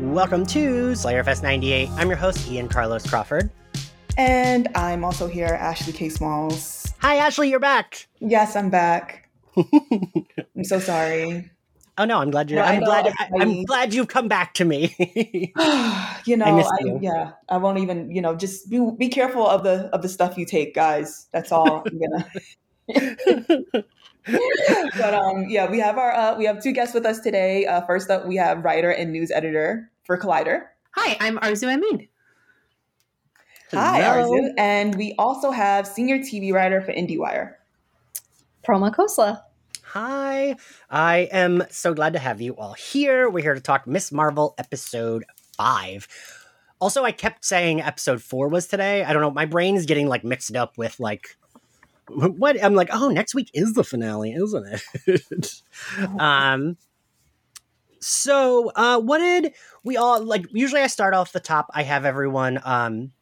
Welcome to Slayerfest 98. I'm your host, Ian Carlos Crawford. And I'm also here, Ashley K. Smalls. Hi, Ashley, you're back. Yes, I'm back. I'm so sorry. Oh no, I'm glad you're. I'm glad. I, am glad you've come back to me. you know, I I, you. yeah, I won't even. You know, just be be careful of the of the stuff you take, guys. That's all I'm gonna. but um, yeah, we have our uh, we have two guests with us today. Uh, first up, we have writer and news editor for Collider. Hi, I'm Arzu Amin. Hi, Arzu, and we also have senior TV writer for IndieWire, Proma Khosla. Hi, I am so glad to have you all here. We're here to talk Ms. Marvel episode five. Also, I kept saying episode four was today. I don't know. My brain is getting like mixed up with like what I'm like, oh, next week is the finale, isn't it? um so uh what did we all like usually I start off the top, I have everyone um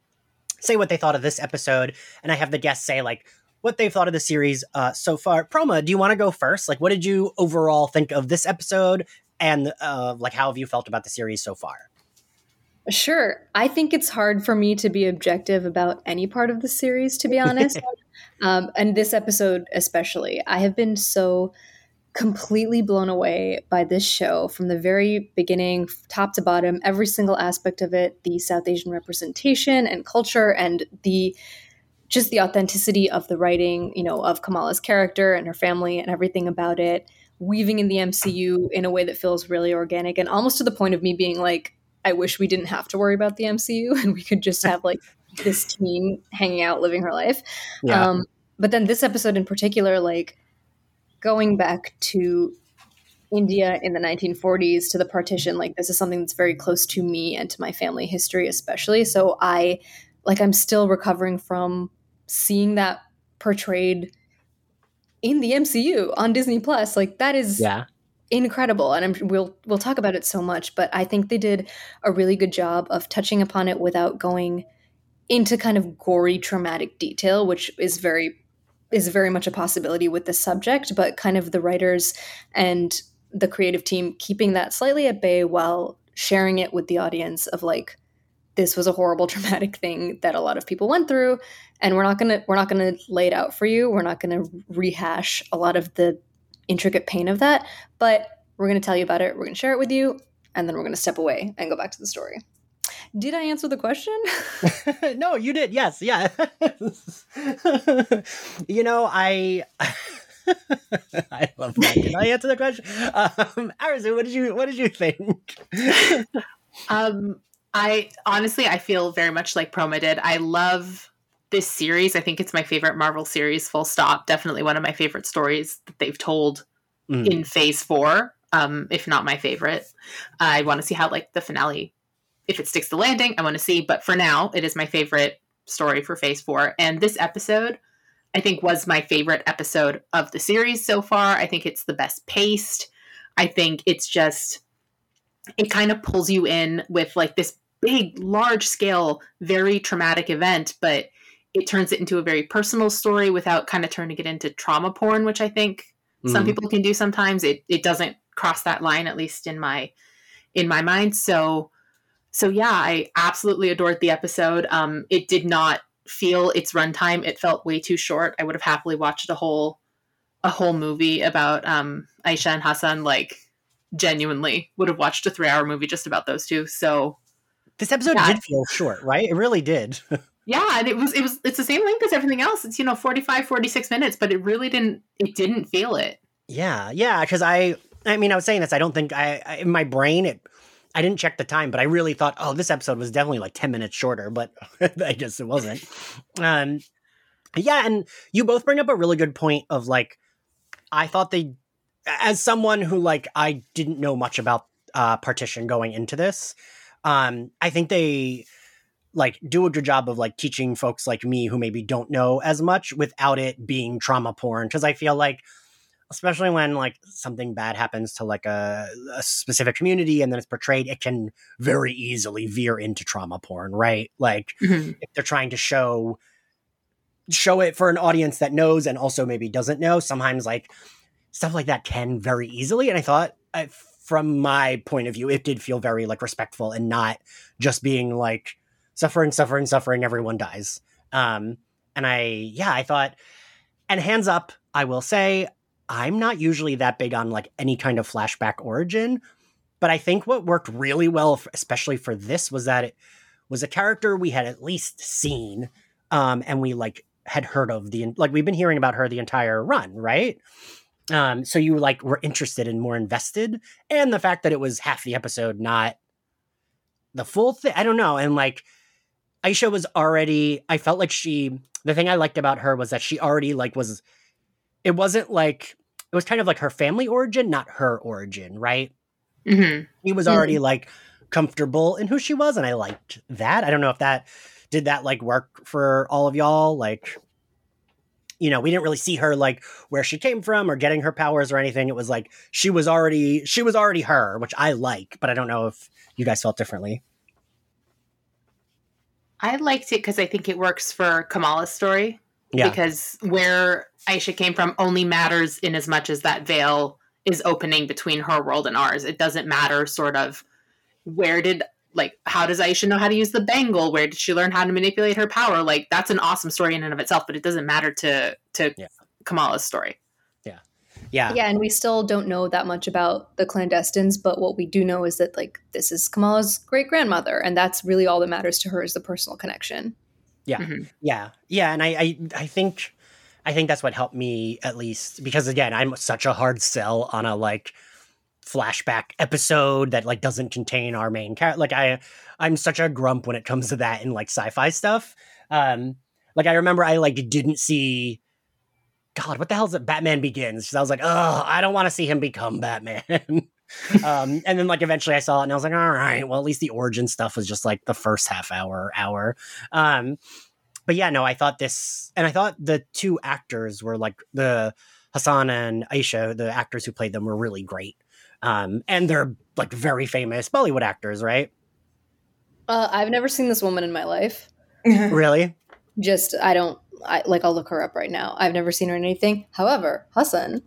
say what they thought of this episode, and I have the guests say like what they've thought of the series uh so far. Proma, do you want to go first? Like what did you overall think of this episode and uh like how have you felt about the series so far? Sure. I think it's hard for me to be objective about any part of the series, to be honest. um, and this episode, especially. I have been so completely blown away by this show from the very beginning, top to bottom, every single aspect of it the South Asian representation and culture, and the just the authenticity of the writing, you know, of Kamala's character and her family and everything about it, weaving in the MCU in a way that feels really organic and almost to the point of me being like, I wish we didn't have to worry about the MCU and we could just have like this teen hanging out, living her life. Yeah. Um, but then this episode in particular, like going back to India in the 1940s to the partition, like this is something that's very close to me and to my family history, especially. So I, like, I'm still recovering from seeing that portrayed in the MCU on Disney Plus. Like that is yeah incredible and I'm, we'll we'll talk about it so much but i think they did a really good job of touching upon it without going into kind of gory traumatic detail which is very is very much a possibility with this subject but kind of the writers and the creative team keeping that slightly at bay while sharing it with the audience of like this was a horrible traumatic thing that a lot of people went through and we're not going to we're not going to lay it out for you we're not going to rehash a lot of the intricate pain of that. But we're going to tell you about it. We're going to share it with you. And then we're going to step away and go back to the story. Did I answer the question? no, you did. Yes. Yeah. you know, I. I love that. Did I answer the question? Um, Arzu, what did you what did you think? um, I honestly I feel very much like Proma did. I love this series. I think it's my favorite Marvel series, full stop. Definitely one of my favorite stories that they've told mm. in phase four, um, if not my favorite. I want to see how like the finale, if it sticks the landing, I want to see. But for now, it is my favorite story for phase four. And this episode, I think, was my favorite episode of the series so far. I think it's the best paced. I think it's just it kind of pulls you in with like this big, large scale, very traumatic event, but it turns it into a very personal story without kind of turning it into trauma porn, which I think mm. some people can do sometimes. It it doesn't cross that line, at least in my in my mind. So so yeah, I absolutely adored the episode. Um, it did not feel its runtime. It felt way too short. I would have happily watched a whole a whole movie about um, Aisha and Hassan. Like genuinely, would have watched a three hour movie just about those two. So this episode yeah. did feel short, right? It really did. yeah and it was it was it's the same length as everything else it's you know 45 46 minutes but it really didn't it didn't feel it yeah yeah because i i mean i was saying this i don't think I, I in my brain it i didn't check the time but i really thought oh this episode was definitely like 10 minutes shorter but i guess it wasn't. Um yeah and you both bring up a really good point of like i thought they as someone who like i didn't know much about uh partition going into this um i think they like do a good job of like teaching folks like me who maybe don't know as much without it being trauma porn because i feel like especially when like something bad happens to like a, a, specific community and then it's portrayed it can very easily veer into trauma porn right like mm-hmm. if they're trying to show show it for an audience that knows and also maybe doesn't know sometimes like stuff like that can very easily and i thought I, from my point of view, it did feel very like respectful and not just being like suffering, suffering, suffering, everyone dies. Um, and I, yeah, I thought, and hands up, I will say, I'm not usually that big on like any kind of flashback origin, but I think what worked really well, especially for this, was that it was a character we had at least seen, um, and we like had heard of the like we've been hearing about her the entire run, right? Um, so you like were interested and more invested, and the fact that it was half the episode, not the full thing. I don't know, and like Aisha was already. I felt like she. The thing I liked about her was that she already like was. It wasn't like it was kind of like her family origin, not her origin, right? Mm-hmm. He was already mm-hmm. like comfortable in who she was, and I liked that. I don't know if that did that like work for all of y'all. Like, you know, we didn't really see her like where she came from or getting her powers or anything. It was like she was already she was already her, which I like, but I don't know if you guys felt differently. I liked it because I think it works for Kamala's story. Yeah. Because where Aisha came from only matters in as much as that veil is opening between her world and ours. It doesn't matter sort of where did like how does Aisha know how to use the bangle? Where did she learn how to manipulate her power? Like that's an awesome story in and of itself, but it doesn't matter to to yeah. Kamala's story. Yeah. Yeah. Yeah, and we still don't know that much about the clandestines, but what we do know is that like this is Kamala's great grandmother, and that's really all that matters to her is the personal connection. Yeah. Mm-hmm. Yeah. Yeah. And I, I I think I think that's what helped me at least because again, I'm such a hard sell on a like flashback episode that like doesn't contain our main character. Like I, I'm such a grump when it comes to that in like sci-fi stuff. Um, like I remember I like didn't see. God, what the hell is it? Batman Begins. I was like, oh, I don't want to see him become Batman. um, and then like eventually I saw it and I was like, all right, well at least the origin stuff was just like the first half hour hour. Um, but yeah, no, I thought this, and I thought the two actors were like the Hassan and Aisha, the actors who played them, were really great. Um, and they're like very famous Bollywood actors, right? Uh, I've never seen this woman in my life. really? Just I don't I like I'll look her up right now. I've never seen her in anything. However, Hassan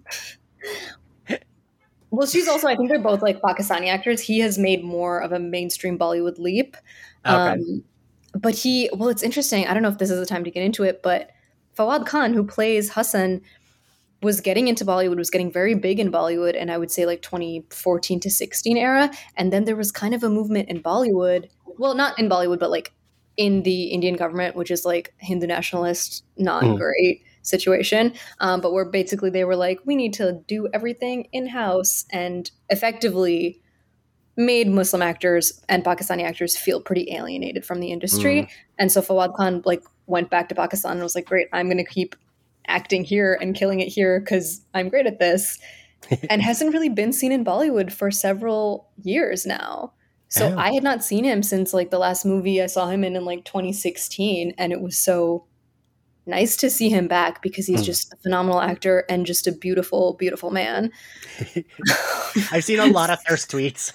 Well, she's also I think they're both like Pakistani actors. He has made more of a mainstream Bollywood leap. Okay. Um, but he well, it's interesting. I don't know if this is the time to get into it, but Fawad Khan, who plays Hassan, was getting into Bollywood, was getting very big in Bollywood, and I would say like 2014 to 16 era. And then there was kind of a movement in Bollywood, well, not in Bollywood, but like in the Indian government, which is like Hindu nationalist, not mm. great situation. Um, but where basically they were like, we need to do everything in house and effectively made Muslim actors and Pakistani actors feel pretty alienated from the industry. Mm. And so Fawad Khan like went back to Pakistan and was like, great, I'm going to keep acting here and killing it here because I'm great at this. and hasn't really been seen in Bollywood for several years now. So oh. I had not seen him since like the last movie I saw him in in like 2016 and it was so nice to see him back because he's mm. just a phenomenal actor and just a beautiful beautiful man. I've seen a lot of thirst tweets.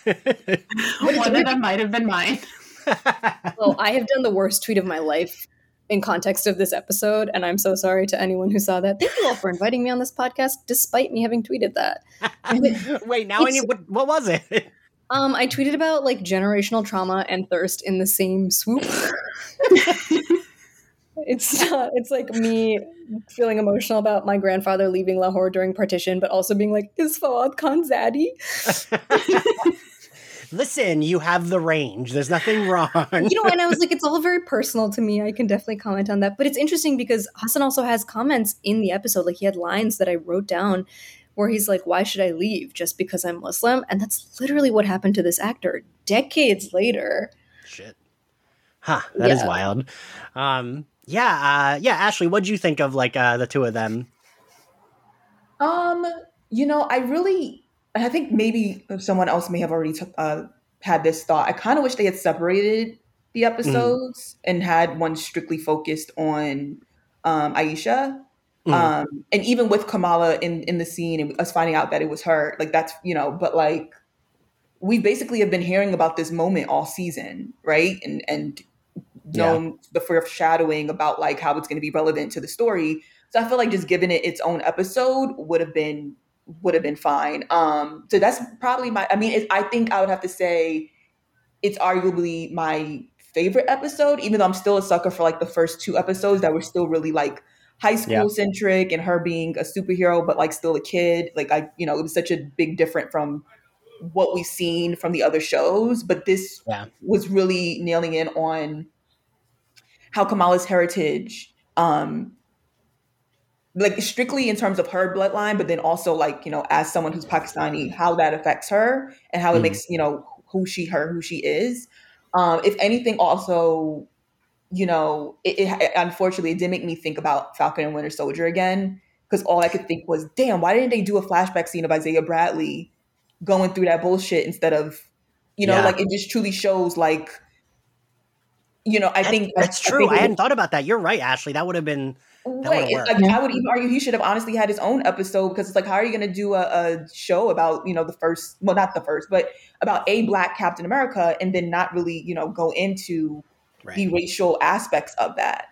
One of them might have been mine. well, I have done the worst tweet of my life in context of this episode, and I'm so sorry to anyone who saw that. Thank you all for inviting me on this podcast, despite me having tweeted that. Wait, now I need what, what was it? Um, I tweeted about like generational trauma and thirst in the same swoop. It's not, it's like me feeling emotional about my grandfather leaving Lahore during partition, but also being like, is Fawad Khan Zaddy? listen, you have the range. There's nothing wrong. you know, and I was like, it's all very personal to me. I can definitely comment on that. But it's interesting because Hassan also has comments in the episode. Like he had lines that I wrote down where he's like, why should I leave just because I'm Muslim? And that's literally what happened to this actor decades later. Shit. Huh. That yeah. is wild. Um, yeah. Uh, yeah. Ashley, what do you think of like uh, the two of them? Um, you know, I really I think maybe someone else may have already t- uh, had this thought. I kind of wish they had separated the mm. episodes mm. and had one strictly focused on um, Aisha. Mm. Um, and even with Kamala in, in the scene and us finding out that it was her, like that's, you know, but like we basically have been hearing about this moment all season, right? And, and known yeah. the foreshadowing about like how it's going to be relevant to the story. So I feel like just giving it its own episode would have been would have been fine. Um, so that's probably my. I mean, it, I think I would have to say it's arguably my favorite episode, even though I'm still a sucker for like the first two episodes that were still really like high school yeah. centric and her being a superhero, but like still a kid. Like I, you know, it was such a big different from what we've seen from the other shows. But this yeah. was really nailing in on how Kamala's heritage um, like strictly in terms of her bloodline, but then also like, you know, as someone who's Pakistani, how that affects her and how it mm. makes, you know, who she, her, who she is. Um, if anything, also, you know, it, it, unfortunately it did make me think about Falcon and Winter Soldier again because all I could think was, damn, why didn't they do a flashback scene of Isaiah Bradley going through that bullshit instead of, you know, yeah. like it just truly shows like, you know, I think that's, true. I, I hadn't thought about that. You're right, Ashley. That would have been Right. Like, I would even argue he should have honestly had his own episode because it's like, how are you going to do a, a, show about, you know, the first, well, not the first, but about a black Captain America and then not really, you know, go into right. the racial aspects of that.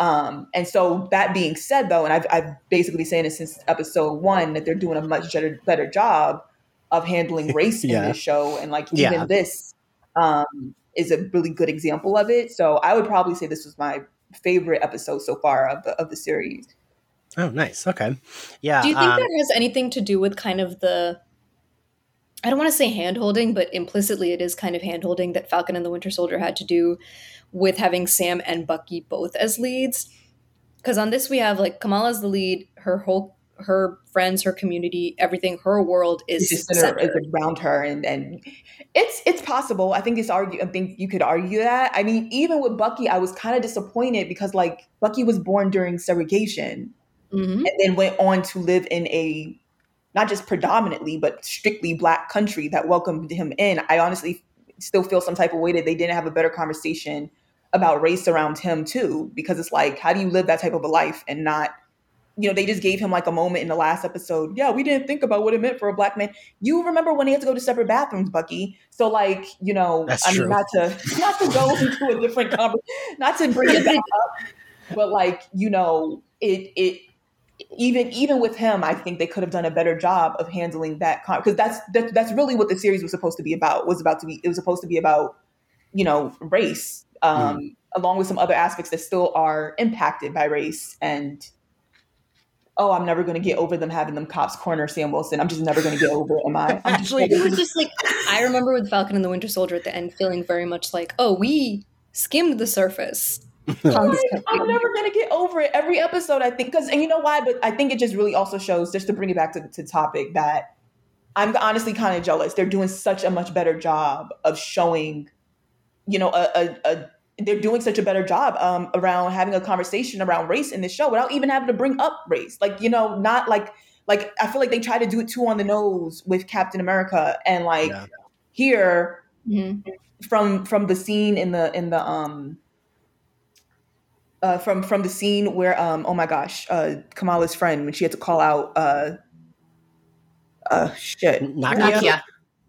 Um, and so that being said, though, and I've, I've basically saying it since episode one that they're doing a much better, better job of handling race yeah. in this show. And like even yeah. this um, is a really good example of it. So I would probably say this was my favorite episode so far of the of the series. Oh, nice. Okay. Yeah. Do you think um, that has anything to do with kind of the I don't want to say hand holding, but implicitly it is kind of hand holding that Falcon and the Winter Soldier had to do with having Sam and Bucky both as leads. Because on this we have like Kamala's the lead, her whole her friends, her community, everything, her world is, is around her, and and it's it's possible. I think it's argue. I think you could argue that. I mean, even with Bucky, I was kind of disappointed because like Bucky was born during segregation, mm-hmm. and then went on to live in a not just predominantly but strictly black country that welcomed him in. I honestly still feel some type of way that they didn't have a better conversation about race around him too, because it's like, how do you live that type of a life and not you know, they just gave him like a moment in the last episode. Yeah, we didn't think about what it meant for a black man. You remember when he had to go to separate bathrooms, Bucky? So like, you know, That's I true. mean, not to not to go into a different conversation, not to bring it back up, but like, you know, it it even even with him, I think they could have done a better job of handling that because that's that, that's really what the series was supposed to be about. Was about to be it was supposed to be about you know race, um, mm. along with some other aspects that still are impacted by race and oh, I'm never going to get over them having them cops corner Sam Wilson. I'm just never going to get over it. Am I? I'm Actually, it was just like I remember with Falcon and the Winter Soldier at the end, feeling very much like, oh, we skimmed the surface. I'm never gonna get over it. Every episode, I think, because and you know why? But I think it just really also shows, just to bring it back to the topic, that I'm honestly kind of jealous. They're doing such a much better job of showing, you know, a, a, a they're doing such a better job um, around having a conversation around race in this show without even having to bring up race. Like, you know, not like like I feel like they try to do it too on the nose with Captain America and like yeah. here mm-hmm. from from the scene in the in the um uh, from from the scene where um oh my gosh uh Kamala's friend when she had to call out uh uh shit Nakia. Nakia.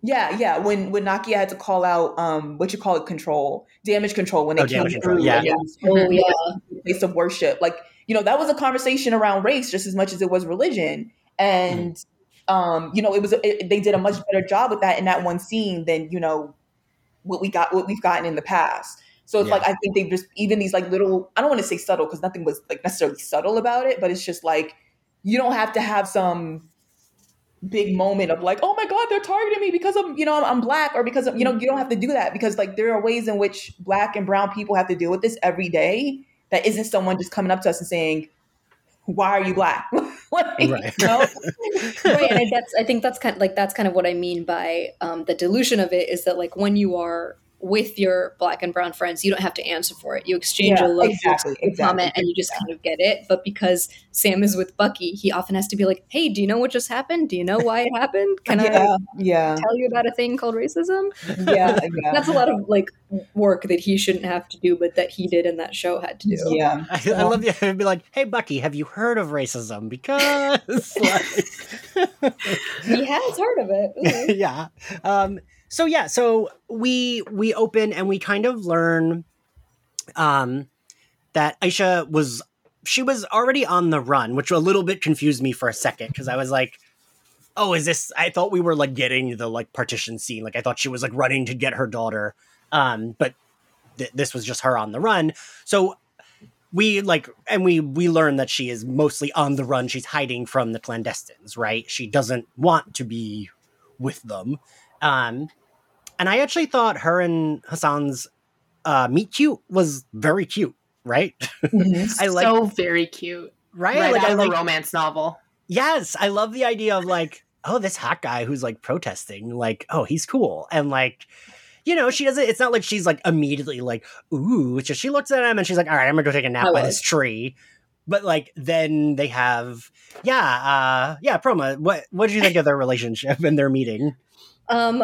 Yeah, yeah. When when Nakia had to call out um what you call it control damage control when they oh, came through yeah. yeah. Oh, yeah. place of worship. Like you know that was a conversation around race just as much as it was religion, and mm. um you know it was it, they did a much better job with that in that one scene than you know what we got what we've gotten in the past. So it's yeah. like I think they've just even these like little I don't want to say subtle because nothing was like necessarily subtle about it, but it's just like you don't have to have some big moment of like, oh my God, they're targeting me because of, you know, I'm, I'm, black or because of, you know, you don't have to do that because like there are ways in which black and brown people have to deal with this every day that isn't someone just coming up to us and saying, why are you black? like, right. You know? right. And that's, I think that's kind of like, that's kind of what I mean by um, the dilution of it is that like when you are with your black and brown friends, you don't have to answer for it. You exchange yeah, a look, exactly, a exactly. comment, and you just kind of get it. But because Sam is with Bucky, he often has to be like, "Hey, do you know what just happened? Do you know why it happened? Can yeah, I yeah. tell you about a thing called racism?" Yeah, yeah, that's a lot of like work that he shouldn't have to do, but that he did and that show had to do. Yeah, I, I love the idea. Be like, "Hey, Bucky, have you heard of racism?" Because like... he has heard of it. yeah. Um, so yeah, so we we open and we kind of learn um that Aisha was she was already on the run, which a little bit confused me for a second because I was like, oh, is this? I thought we were like getting the like partition scene. Like I thought she was like running to get her daughter, um, but th- this was just her on the run. So we like, and we we learn that she is mostly on the run. She's hiding from the clandestines, right? She doesn't want to be with them. Um, and I actually thought her and Hassan's uh, meet cute was very cute, right? Mm-hmm. I like so very cute, right? right like I like romance novel. Yes, I love the idea of like, oh, this hot guy who's like protesting, like, oh, he's cool, and like. You know, she doesn't. It's not like she's like immediately like, ooh. It's just she looks at him and she's like, all right, I'm gonna go take a nap by this tree but like then they have yeah uh yeah Proma what what did you think of their relationship and their meeting um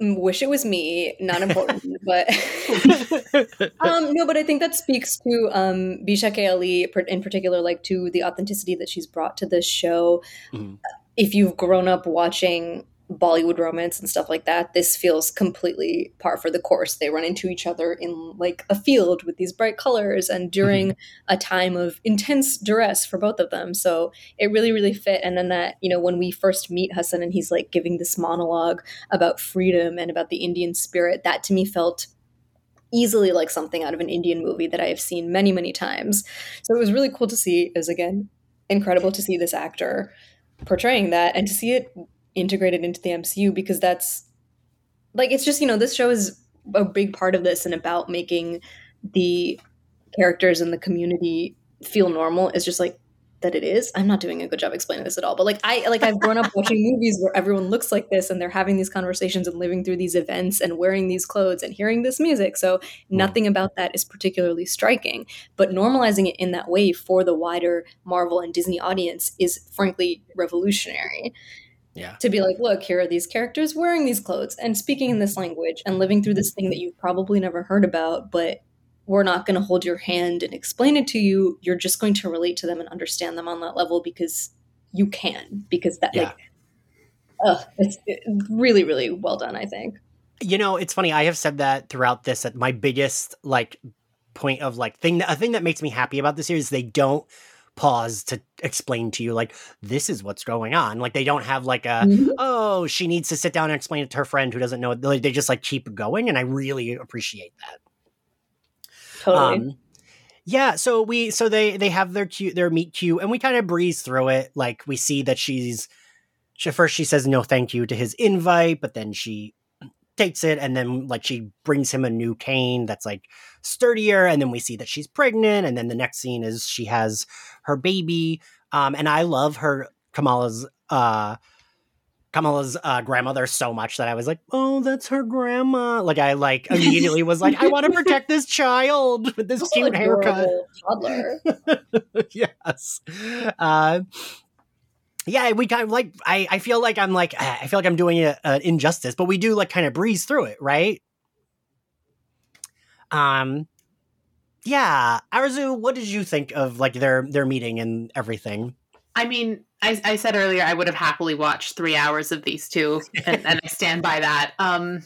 wish it was me not important but um no but i think that speaks to um Bisha K. Ali in particular like to the authenticity that she's brought to this show mm-hmm. if you've grown up watching Bollywood romance and stuff like that, this feels completely par for the course. They run into each other in like a field with these bright colors and during mm-hmm. a time of intense duress for both of them. So it really, really fit. And then that, you know, when we first meet Hassan and he's like giving this monologue about freedom and about the Indian spirit, that to me felt easily like something out of an Indian movie that I have seen many, many times. So it was really cool to see. It was again incredible to see this actor portraying that and to see it integrated into the MCU because that's like it's just you know this show is a big part of this and about making the characters in the community feel normal is just like that it is. I'm not doing a good job explaining this at all, but like I like I've grown up watching movies where everyone looks like this and they're having these conversations and living through these events and wearing these clothes and hearing this music. So hmm. nothing about that is particularly striking, but normalizing it in that way for the wider Marvel and Disney audience is frankly revolutionary. Yeah. To be like, look, here are these characters wearing these clothes and speaking in this language and living through this thing that you've probably never heard about, but we're not going to hold your hand and explain it to you. You're just going to relate to them and understand them on that level because you can, because that, yeah. like, uh, it's really, really well done, I think. You know, it's funny. I have said that throughout this that my biggest, like, point of like thing a thing that makes me happy about the series they don't pause to explain to you like this is what's going on. Like they don't have like a mm-hmm. oh she needs to sit down and explain it to her friend who doesn't know they just like keep going and i really appreciate that. Totally. Um, yeah so we so they they have their cute their meet cute and we kind of breeze through it. Like we see that she's she, first she says no thank you to his invite but then she takes it and then like she brings him a new cane that's like sturdier and then we see that she's pregnant and then the next scene is she has her baby um and i love her kamala's uh Kamala's uh, grandmother so much that I was like, "Oh, that's her grandma." Like I like immediately was like, "I want to protect this child with this cute haircut." Toddler. yes. Uh, yeah, we kind of like. I I feel like I'm like I feel like I'm doing an injustice, but we do like kind of breeze through it, right? Um, yeah, Arzu, what did you think of like their their meeting and everything? I mean, I, I said earlier I would have happily watched three hours of these two, and, and I stand by that. Um,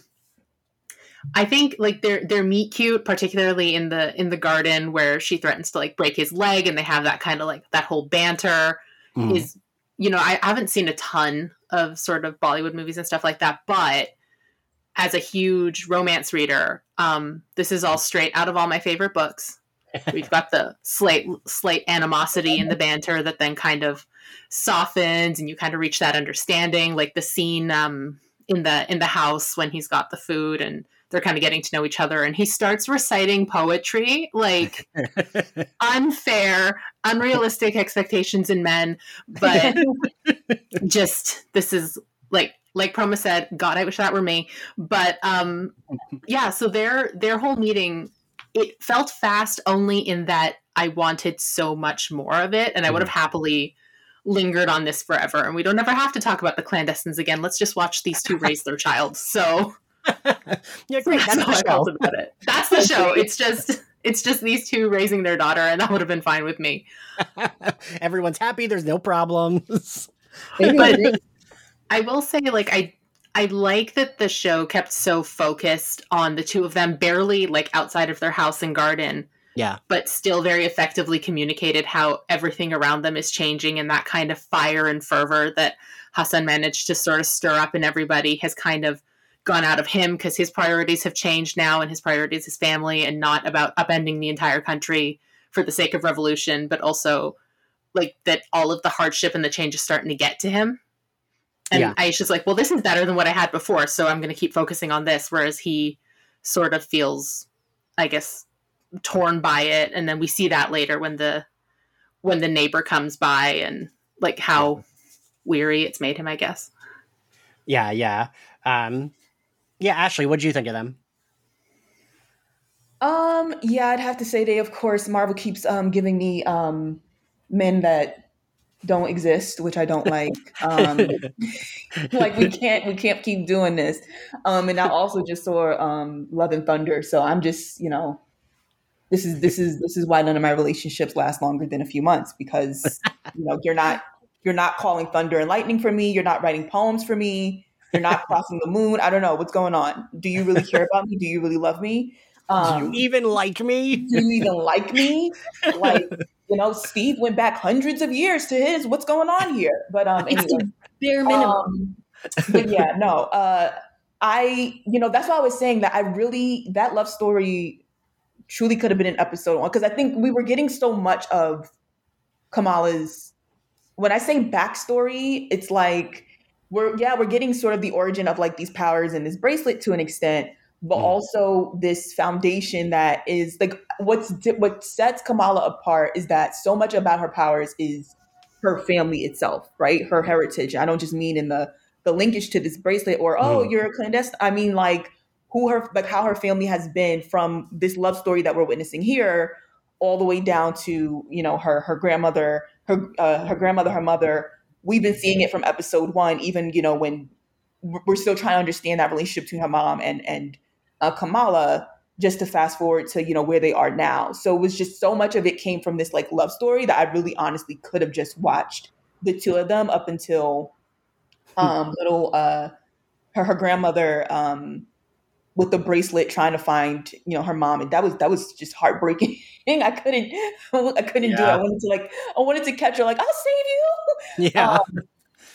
I think like their their meet cute, particularly in the in the garden where she threatens to like break his leg, and they have that kind of like that whole banter mm. is you know, I, haven't seen a ton of sort of Bollywood movies and stuff like that, but as a huge romance reader, um, this is all straight out of all my favorite books. We've got the slight slate animosity and the banter that then kind of softens and you kind of reach that understanding. Like the scene um, in the in the house when he's got the food and they're kind of getting to know each other and he starts reciting poetry like unfair unrealistic expectations in men but just this is like like Proma said god i wish that were me but um yeah so their their whole meeting it felt fast only in that i wanted so much more of it and i would have mm-hmm. happily lingered on this forever and we don't ever have to talk about the clandestines again let's just watch these two raise their child so yeah, great. That's, That's how I felt about it. That's the show. It's just it's just these two raising their daughter, and that would have been fine with me. Everyone's happy. There's no problems. but I will say, like I I like that the show kept so focused on the two of them, barely like outside of their house and garden, Yeah. But still very effectively communicated how everything around them is changing and that kind of fire and fervor that Hassan managed to sort of stir up in everybody has kind of gone out of him because his priorities have changed now and his priorities is family and not about upending the entire country for the sake of revolution, but also like that all of the hardship and the change is starting to get to him. And yeah. Aisha's like, well, this is better than what I had before, so I'm going to keep focusing on this. Whereas he sort of feels, I guess, torn by it. And then we see that later when the when the neighbor comes by and like how weary it's made him, I guess. Yeah, yeah. Um, yeah, Ashley, what do you think of them? Um, yeah, I'd have to say they, of course, Marvel keeps um giving me um men that don't exist, which I don't like. Um, like we can't we can't keep doing this. Um, and I also just saw um Love and Thunder, so I'm just you know this is this is this is why none of my relationships last longer than a few months because you know you're not you're not calling thunder and lightning for me. You're not writing poems for me. You're not crossing the moon. I don't know what's going on. Do you really care about me? Do you really love me? Um, do you even like me? do you even like me? Like, you know, Steve went back hundreds of years to his. What's going on here? But um, anyway, bare minimum. Um, but yeah, no. Uh, I, you know, that's why I was saying that I really that love story truly could have been an episode one because I think we were getting so much of Kamala's. When I say backstory, it's like we're yeah we're getting sort of the origin of like these powers and this bracelet to an extent but mm. also this foundation that is like what's what sets kamala apart is that so much about her powers is her family itself right her heritage i don't just mean in the the linkage to this bracelet or oh mm. you're a clandestine i mean like who her like how her family has been from this love story that we're witnessing here all the way down to you know her her grandmother her uh, her grandmother her mother we've been seeing it from episode one, even you know when we're still trying to understand that relationship between her mom and and uh, Kamala. Just to fast forward to you know where they are now, so it was just so much of it came from this like love story that I really honestly could have just watched the two of them up until um, little uh, her her grandmother um, with the bracelet trying to find you know her mom. And that was that was just heartbreaking. I couldn't i couldn't yeah. do it. I wanted to like i wanted to catch her like i'll save you. Yeah. Um,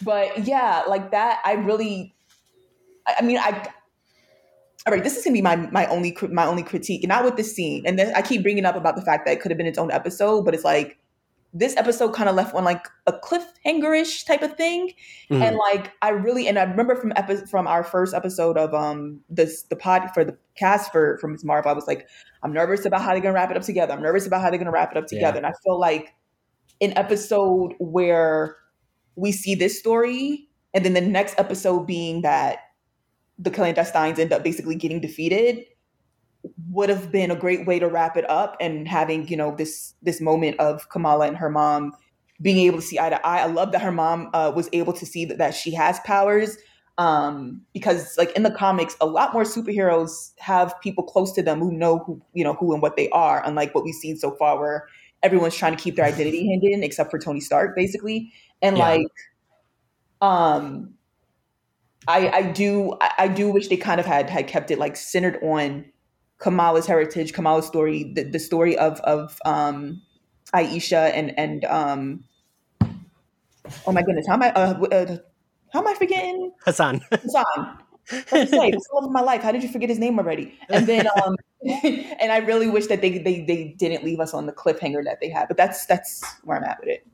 but yeah like that i really i, I mean i all right, this is gonna be my my only my only critique, not with this scene. And then I keep bringing up about the fact that it could have been its own episode, but it's like this episode kind of left on like a cliffhanger-ish type of thing mm. and like i really and i remember from epi- from our first episode of um this the pod for the cast for from Ms. marvel i was like i'm nervous about how they're gonna wrap it up together i'm nervous about how they're gonna wrap it up together yeah. and i feel like an episode where we see this story and then the next episode being that the clandestines end up basically getting defeated would have been a great way to wrap it up and having you know this this moment of Kamala and her mom being able to see eye to eye. I love that her mom uh, was able to see that, that she has powers um, because like in the comics, a lot more superheroes have people close to them who know who you know who and what they are, unlike what we've seen so far, where everyone's trying to keep their identity hidden except for Tony Stark, basically. And yeah. like, um, I I do I, do wish they kind of had had kept it like centered on Kamala's heritage, Kamala's story, the, the story of of um, Aisha and and um, oh my goodness, how am I uh, uh, how am I forgetting Hassan? Hassan. Say the love of my life. How did you forget his name already? And then um, and I really wish that they they they didn't leave us on the cliffhanger that they had. But that's that's where I'm at with it.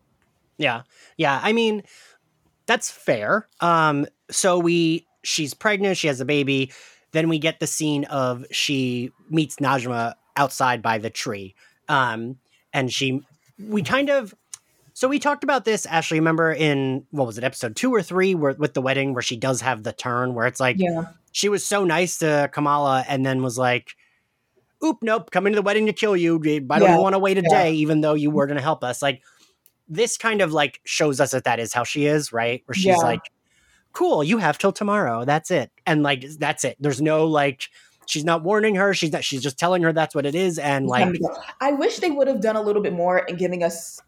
Yeah, yeah. I mean, that's fair. Um, so we she's pregnant. She has a baby then we get the scene of she meets Najma outside by the tree. Um, and she, we kind of, so we talked about this, Ashley, remember in, what was it, episode two or three, where, with the wedding, where she does have the turn, where it's like, yeah. she was so nice to Kamala and then was like, oop, nope, coming to the wedding to kill you. I don't yeah. want to wait a yeah. day, even though you were going to help us. Like, this kind of like shows us that that is how she is, right? Where she's yeah. like, cool, you have till tomorrow. That's it. And like that's it. There's no like she's not warning her. She's not she's just telling her that's what it is. And like I wish they would have done a little bit more in giving us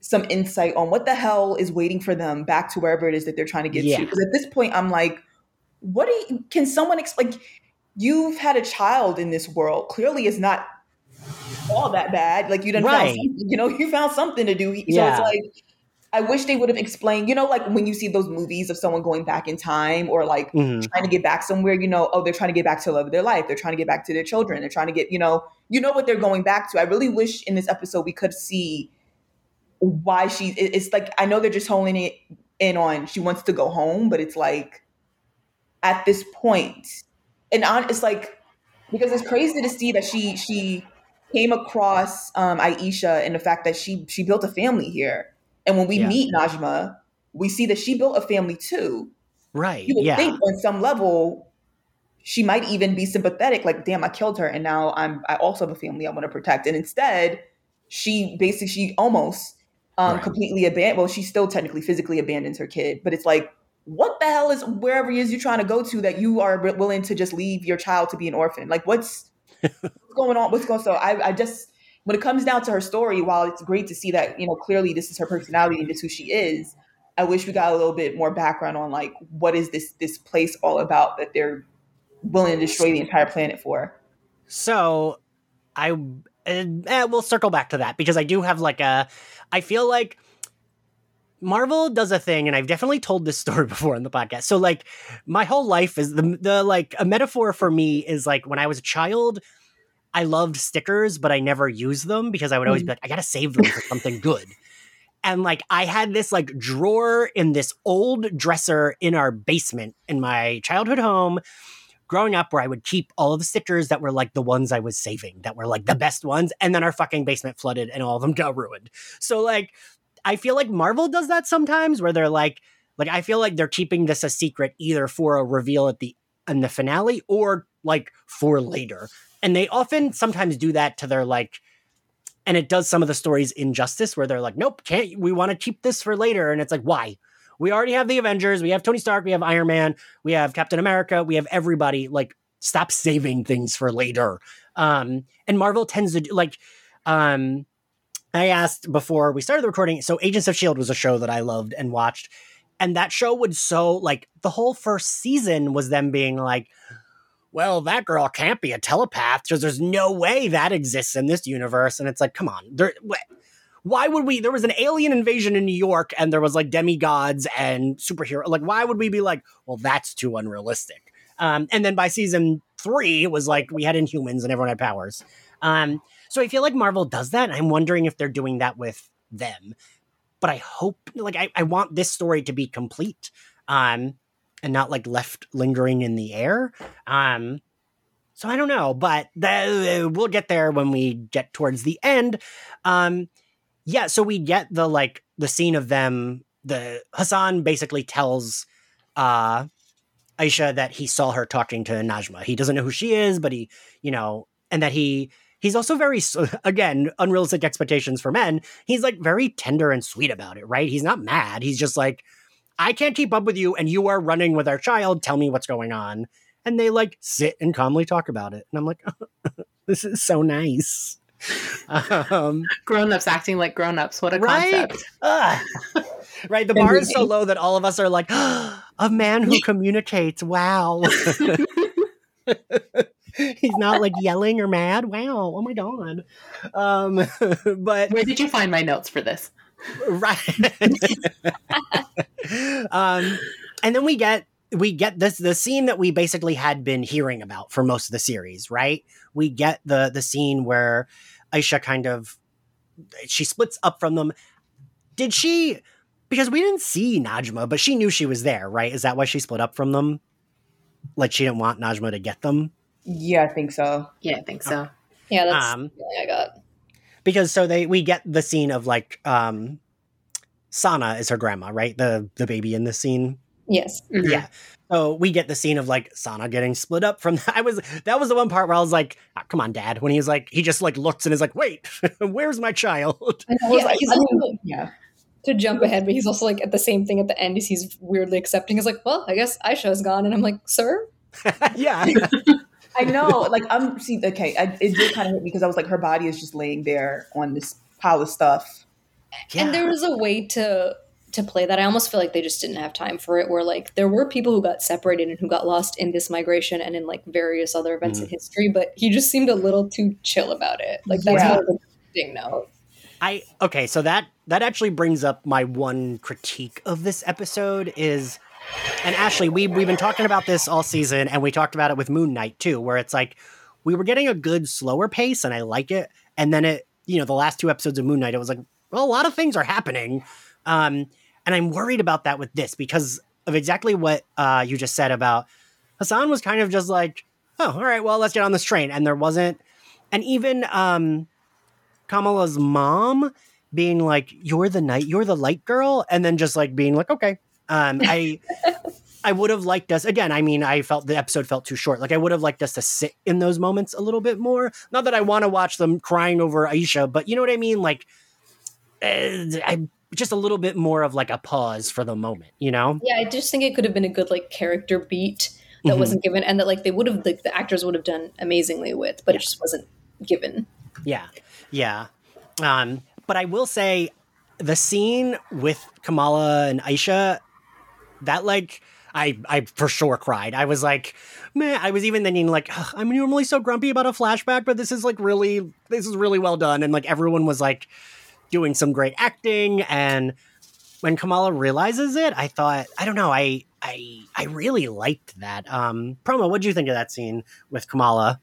some insight on what the hell is waiting for them back to wherever it is that they're trying to get yeah. to. Because at this point, I'm like, what do you, can someone explain? You've had a child in this world. Clearly, it's not all that bad. Like you didn't right. you know, you found something to do. So yeah. it's like I wish they would have explained, you know, like when you see those movies of someone going back in time or like mm-hmm. trying to get back somewhere, you know, oh, they're trying to get back to love of their life. They're trying to get back to their children. They're trying to get, you know, you know what they're going back to. I really wish in this episode we could see why she, it's like, I know they're just holding it in on she wants to go home, but it's like at this point, and on, it's like, because it's crazy to see that she, she came across um, Aisha and the fact that she, she built a family here and when we yeah. meet Najma, we see that she built a family too. Right. You would yeah. think on some level she might even be sympathetic, like, damn, I killed her and now I'm I also have a family I want to protect. And instead, she basically she almost um right. completely abandoned well, she still technically physically abandons her kid, but it's like what the hell is wherever it is you're trying to go to that you are willing to just leave your child to be an orphan? Like what's what's going on? What's going on? So I, I just when it comes down to her story, while it's great to see that, you know, clearly this is her personality and this is who she is, I wish we got a little bit more background on like what is this this place all about that they're willing to destroy the entire planet for. So I uh, we'll circle back to that because I do have like a I feel like Marvel does a thing, and I've definitely told this story before on the podcast. So, like, my whole life is the the like a metaphor for me is like when I was a child, I loved stickers, but I never used them because I would always be mm. like, I gotta save them for something good. And like I had this like drawer in this old dresser in our basement in my childhood home growing up where I would keep all of the stickers that were like the ones I was saving that were like the best ones. And then our fucking basement flooded and all of them got ruined. So like I feel like Marvel does that sometimes where they're like, like I feel like they're keeping this a secret either for a reveal at the in the finale or like for later. And they often sometimes do that to their like and it does some of the stories injustice where they're like nope can't we want to keep this for later. And it's like why? We already have the avengers we have tony stark we have iron man we have captain america we have everybody like stop saving things for later. Um and marvel tends to do like um i asked before we started the recording so agents of shield was a show that i loved and watched and that show would so like the whole first season was them being like well, that girl can't be a telepath because there's no way that exists in this universe. And it's like, come on, there, why would we? There was an alien invasion in New York, and there was like demigods and superhero. Like, why would we be like, well, that's too unrealistic? Um, and then by season three, it was like we had Inhumans and everyone had powers. Um, so I feel like Marvel does that. I'm wondering if they're doing that with them. But I hope, like, I, I want this story to be complete. Um, and not like left lingering in the air. Um, so I don't know, but the, we'll get there when we get towards the end. Um, yeah, so we get the like the scene of them. The Hassan basically tells uh, Aisha that he saw her talking to Najma. He doesn't know who she is, but he, you know, and that he he's also very again unrealistic expectations for men. He's like very tender and sweet about it, right? He's not mad. He's just like I can't keep up with you and you are running with our child. Tell me what's going on. And they like sit and calmly talk about it. And I'm like, this is so nice. Um, grown-ups acting like grown-ups. What a right? concept. Right. The bar is so low that all of us are like, oh, a man who communicates. Wow. He's not like yelling or mad. Wow. Oh my God. Um, but where did you find my notes for this? right um and then we get we get this the scene that we basically had been hearing about for most of the series right we get the the scene where aisha kind of she splits up from them did she because we didn't see najma but she knew she was there right is that why she split up from them like she didn't want najma to get them yeah i think so yeah i think so yeah that's um, i got because so they we get the scene of like um Sana is her grandma, right? The the baby in the scene. Yes. Mm-hmm. Yeah. So we get the scene of like Sana getting split up from. I was that was the one part where I was like, oh, "Come on, Dad!" When he's like, he just like looks and is like, "Wait, where's my child?" Yeah, like, he's also, yeah. To jump ahead, but he's also like at the same thing at the end. Is he's weirdly accepting? He's like, "Well, I guess Aisha's gone," and I'm like, "Sir." yeah. I know, like I'm see. Okay, I, it did kind of hit me because I was like, her body is just laying there on this pile of stuff, yeah. and there was a way to to play that. I almost feel like they just didn't have time for it. Where like there were people who got separated and who got lost in this migration and in like various other events mm. in history, but he just seemed a little too chill about it. Like that's yeah. the thing note. I okay, so that that actually brings up my one critique of this episode is and Ashley, we we've been talking about this all season and we talked about it with Moon Knight too, where it's like we were getting a good slower pace and I like it. And then it, you know, the last two episodes of Moon Knight, it was like, well, a lot of things are happening. Um, and I'm worried about that with this because of exactly what uh, you just said about Hassan was kind of just like, oh, all right, well, let's get on this train. And there wasn't, and even um, Kamala's mom being like, you're the night, you're the light girl. And then just like being like, okay. Um, I, I would have liked us again. I mean, I felt the episode felt too short. Like I would have liked us to sit in those moments a little bit more. Not that I want to watch them crying over Aisha, but you know what I mean. Like, uh, I just a little bit more of like a pause for the moment, you know? Yeah, I just think it could have been a good like character beat that mm-hmm. wasn't given, and that like they would have like the actors would have done amazingly with, but yeah. it just wasn't given. Yeah, yeah. Um, but I will say the scene with Kamala and Aisha, that like I I for sure cried. I was like, man, I was even thinking like, I'm normally so grumpy about a flashback, but this is like really this is really well done, and like everyone was like doing some great acting and when Kamala realizes it, I thought, I don't know, I I I really liked that. Um Proma, what do you think of that scene with Kamala?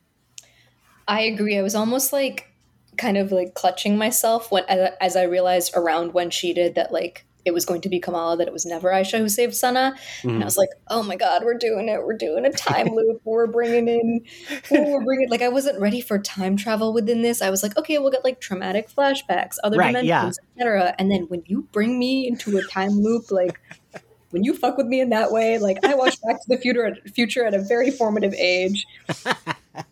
I agree. I was almost like kind of like clutching myself when as I realized around when she did that like it was going to be Kamala, that it was never Aisha who saved Sana. Mm-hmm. And I was like, oh my God, we're doing it. We're doing a time loop. we're bringing in, we're bringing, like, I wasn't ready for time travel within this. I was like, okay, we'll get like traumatic flashbacks, other right, dimensions, yeah. etc. And then when you bring me into a time loop, like, when you fuck with me in that way, like, I watched Back to the Future, future at a very formative age.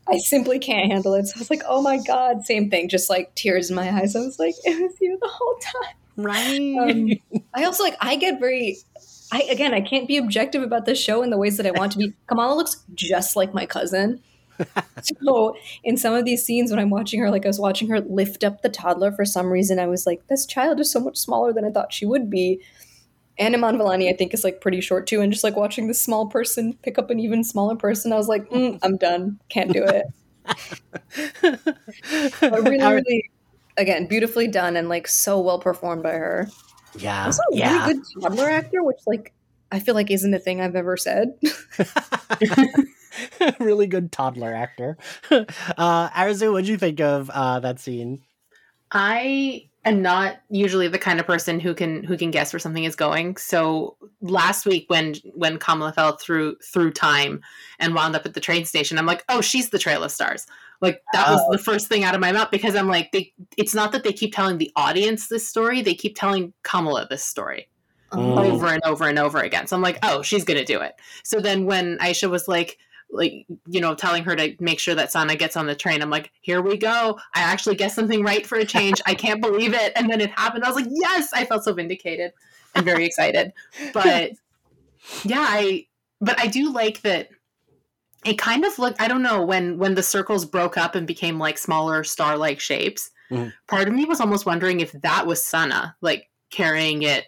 I simply can't handle it. So I was like, oh my God, same thing, just like tears in my eyes. I was like, it was you the whole time. Right. Um, I also like I get very I again I can't be objective about this show in the ways that I want to be. Kamala looks just like my cousin. so in some of these scenes when I'm watching her, like I was watching her lift up the toddler for some reason, I was like, this child is so much smaller than I thought she would be. And Iman Vellani, I think, is like pretty short too. And just like watching this small person pick up an even smaller person, I was like, mm, I'm done. Can't do it. but really, really again, beautifully done and like so well performed by her. Yeah. Also a yeah. really good toddler actor, which like I feel like isn't a thing I've ever said. really good toddler actor. Uh Arzu, what'd you think of uh that scene? I am not usually the kind of person who can who can guess where something is going. So last week when when Kamala fell through through time and wound up at the train station, I'm like, oh, she's the Trail of Stars. Like that was the first thing out of my mouth because I'm like, they. It's not that they keep telling the audience this story; they keep telling Kamala this story mm. over and over and over again. So I'm like, oh, she's gonna do it. So then when Aisha was like, like you know telling her to make sure that sana gets on the train. I'm like here we go. I actually guessed something right for a change. I can't believe it. And then it happened. I was like yes. I felt so vindicated and very excited. But yeah i but i do like that it kind of looked i don't know when when the circles broke up and became like smaller star like shapes mm-hmm. part of me was almost wondering if that was sana like carrying it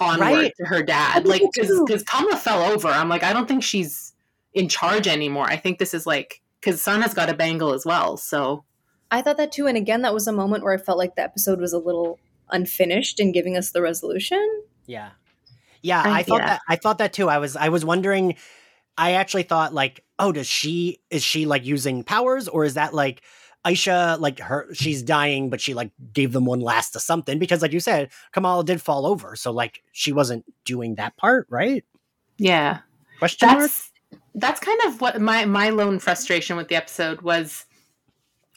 onward right. to her dad. Like because Kamala fell over. I'm like i don't think she's in charge anymore. I think this is like because sana's got a bangle as well so. I thought that too and again that was a moment where i felt like the episode was a little unfinished in giving us the resolution. Yeah. Yeah i, I thought yeah. that i thought that too. I was i was wondering I actually thought like, oh, does she is she like using powers or is that like Aisha like her she's dying but she like gave them one last to something? Because like you said Kamala did fall over so like she wasn't doing that part right? Yeah. Question that's, mark that's kind of what my my lone frustration with the episode was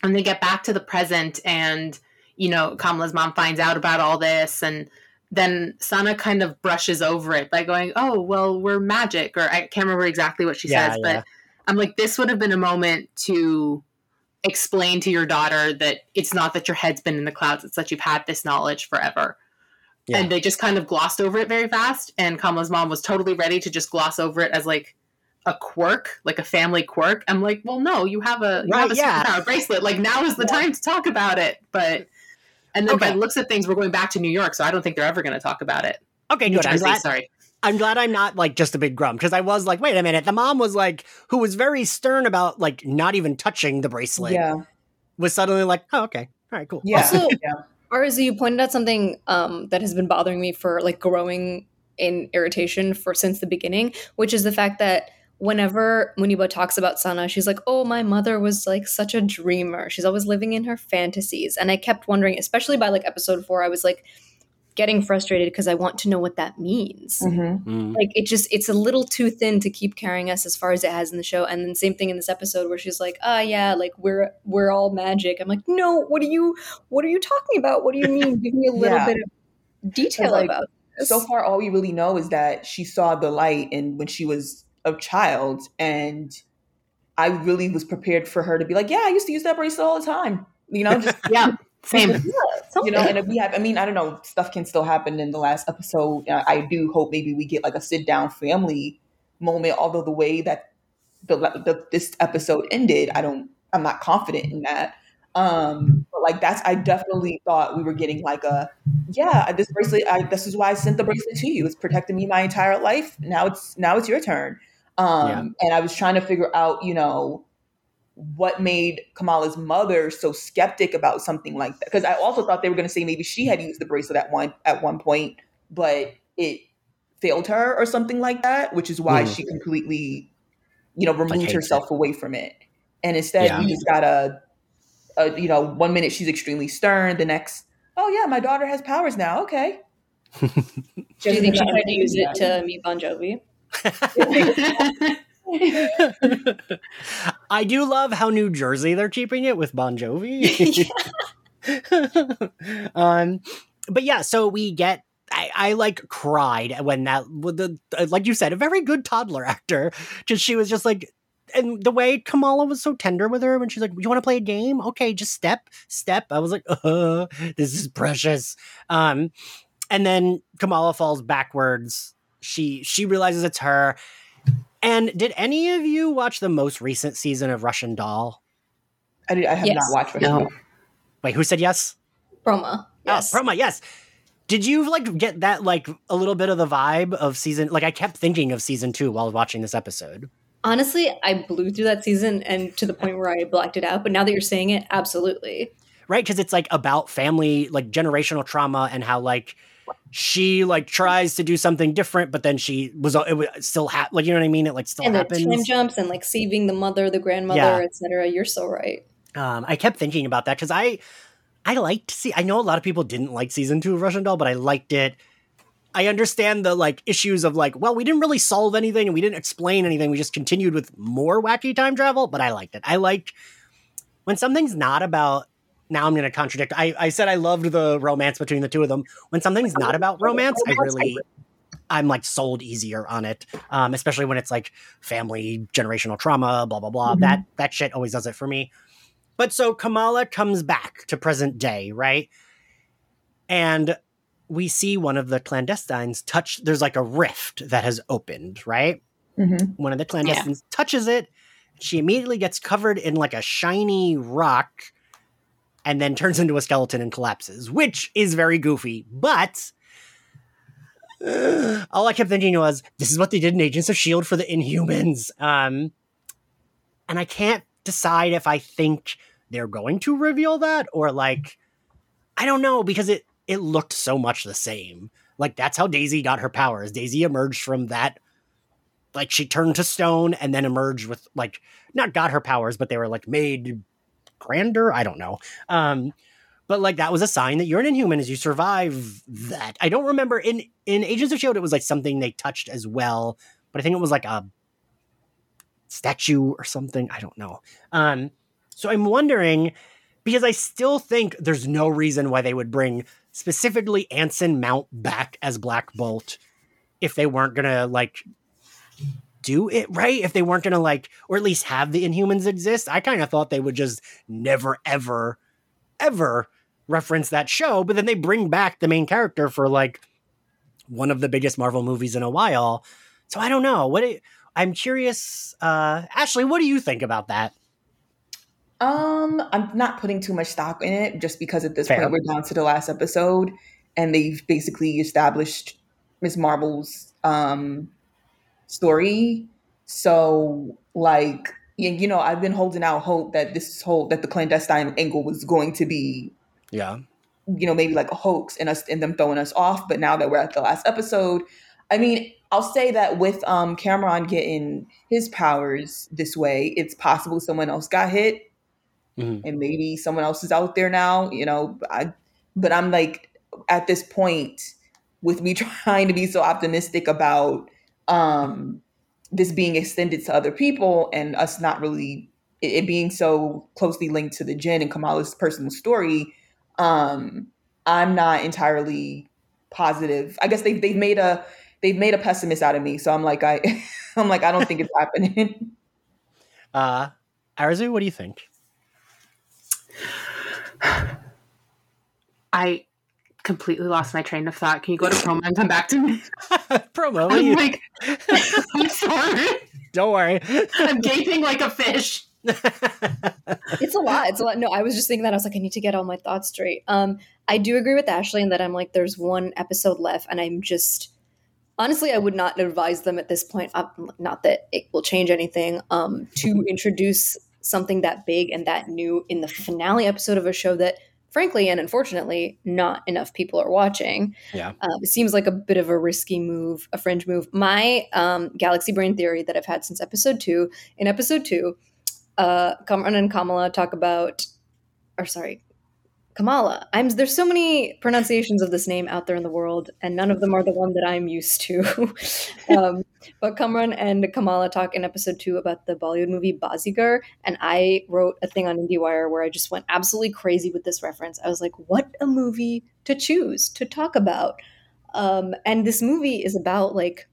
when they get back to the present and you know Kamala's mom finds out about all this and then Sana kind of brushes over it by going, "Oh, well, we're magic," or I can't remember exactly what she yeah, says, yeah. but I'm like, this would have been a moment to explain to your daughter that it's not that your head's been in the clouds; it's that you've had this knowledge forever. Yeah. And they just kind of glossed over it very fast. And Kamala's mom was totally ready to just gloss over it as like a quirk, like a family quirk. I'm like, well, no, you have a you right, have a yeah. bracelet. Like now is the time to talk about it. But and then okay. by the looks of things, we're going back to New York, so I don't think they're ever going to talk about it. Okay, New good. I'm Jersey, glad. sorry. I'm glad I'm not like just a big grump because I was like, wait a minute. The mom was like, who was very stern about like not even touching the bracelet, Yeah. was suddenly like, oh, okay, all right, cool. Yeah. Also- yeah. Arzu, you pointed out something um, that has been bothering me for like growing in irritation for since the beginning, which is the fact that whenever Muniba talks about Sana, she's like, "Oh, my mother was like such a dreamer. She's always living in her fantasies." And I kept wondering, especially by like episode four, I was like getting frustrated because I want to know what that means. Mhm. Mm. Like it just it's a little too thin to keep carrying us as far as it has in the show. And then same thing in this episode where she's like, "Ah, yeah, like we're we're all magic." I'm like, "No, what are you what are you talking about? What do you mean? Give me a little Yeah. bit of detail like, about this." So far, all we really know is that she saw the light and when she was a child, and I really was prepared for her to be like, "Yeah, I used to use that bracelet all the time." You know, just Yeah, same. you know, and if we have, I mean, I don't know, stuff can still happen in the last episode. Uh, I do hope maybe we get like a sit down family moment. Although the way that the, the this episode ended, I don't, I'm not confident in that. Um, but like that's, I definitely thought we were getting like a, yeah, this bracelet. I, this is why I sent the bracelet to you. It's protected me my entire life. Now it's now it's your turn. Um, Yeah. and I was trying to figure out, you know, what made Kamala's mother so skeptic about something like that? Because I also thought they were going to say maybe she had used the bracelet at one at one point, but it failed her or something like that, which is why Mm. she completely, you know, removed hates herself away from it. And instead, Yeah. we just got a, a, you know, one minute she's extremely stern, the next, oh yeah, my daughter has powers now. Okay. do you think she tried to use it to meet Bon Jovi? I do love how New Jersey they're keeping it with Bon Jovi. um, but yeah, so we get. I, I like cried when that the like you said a very good toddler actor just she was just like and the way Kamala was so tender with her when she's like you want to play a game okay just step step I was like uh, this is precious um and then Kamala falls backwards she she realizes it's her and did any of you watch the most recent season of Russian Doll? I, did, I have Yes. not watched. No. Wait, who said yes? Proma. Oh, yes. Oh, Proma, yes. Did you like get that like a little bit of the vibe of season? Like I kept thinking of season two while watching this episode. Honestly, I blew through that season and to the point where I blacked it out. But now that you're saying it, absolutely. right because it's like about family like generational trauma and how like she like tries to do something different but then she was it was still ha- like you know what i mean it like still and the happens time jumps and like saving the mother, the grandmother, Yeah. etc. You're so right. um i kept thinking about that because i i liked see i know a lot of people didn't like season two of russian doll but i liked it i understand the like issues of like well we didn't really solve anything and we didn't explain anything we just continued with more wacky time travel but i liked it i like when something's not about now i'm going to contradict. I, I said i loved the romance between the two of them. When something's not about romance i really i'm like sold easier on it um, especially when it's like family generational trauma blah blah blah. Mhm. that that shit always does it for me. But so kamala comes back to present day right? And we see one of the clandestines touch there's like a rift that has opened right? Mhm. one of the clandestines touches it. She immediately gets covered in like a shiny rock and then turns into a skeleton and collapses which is very goofy but uh, all i kept thinking was this is what they did in agents of shield for the inhumans. Um and i can't decide if i think they're going to reveal that or like i don't know because it it looked so much the same. Like that's how daisy got her powers. Daisy emerged from that like she turned to stone and then emerged with like not got her powers but they were like made grander? I don't know. Um but like that was a sign that you're an inhuman as you survive that. I don't remember. In in agents of shield it was like something they touched as well but i think it was like a statue or something. I don't know. Um so i'm wondering because i still think there's no reason why they would bring specifically anson mount back as black bolt if they weren't gonna like do it right if they weren't gonna like or at least have the inhumans exist. I kind of thought they would just never ever ever reference that show but then they bring back the main character for like one of the biggest marvel movies in a while. So i don't know. What it, i'm curious uh ashley what do you think about that? Um, I'm not putting too much stock in it just because at this Fair. point we're down to the last episode and they've basically established Miss Marvel's um, story. So like you know, I've been holding out hope that this whole that the clandestine angle was going to be yeah you know maybe like a hoax and us and them throwing us off but now that we're at the last episode i mean i'll say that with um Kamran getting his powers this way it's possible someone else got hit mm-hmm. and maybe someone else is out there now you know i but i'm like at this point with me trying to be so optimistic about um this being extended to other people and us not really it, it being so closely linked to the Jen and Kamala's personal story, um, I'm not entirely positive. I guess they've they've made a they've made a pessimist out of me. So I'm like I I'm like I don't think it's happening. Uh Arzu, what do you think? I completely lost my train of thought. Can you go to Proma and come back to me? Proma. I'm you... like, I'm sorry. Don't worry. I'm gaping like a fish. it's a lot. It's a lot. No, I was just thinking that I was like, I need to get all my thoughts straight. Um, I do agree with Ashley in that I'm like, there's one episode left, and I'm just honestly, I would not advise them at this point. Uh, not that it will change anything. Um, to introduce something that big and that new in the finale episode of a show that frankly and unfortunately, not enough people are watching. Yeah. Uh, it seems like a bit of a risky move, a fringe move. My um, galaxy brain theory that I've had since episode two, in episode two, uh, Kamran and Kamala talk about, or sorry, Kamala. I'm there's so many pronunciations of this name out there in the world, and none of them are the one that I'm used to. um, but Kamran and Kamala talk in episode two about the Bollywood movie Bazigar, and I wrote a thing on IndieWire where I just went absolutely crazy with this reference. I was like, "What a movie to choose to talk about!" Um, and this movie is about like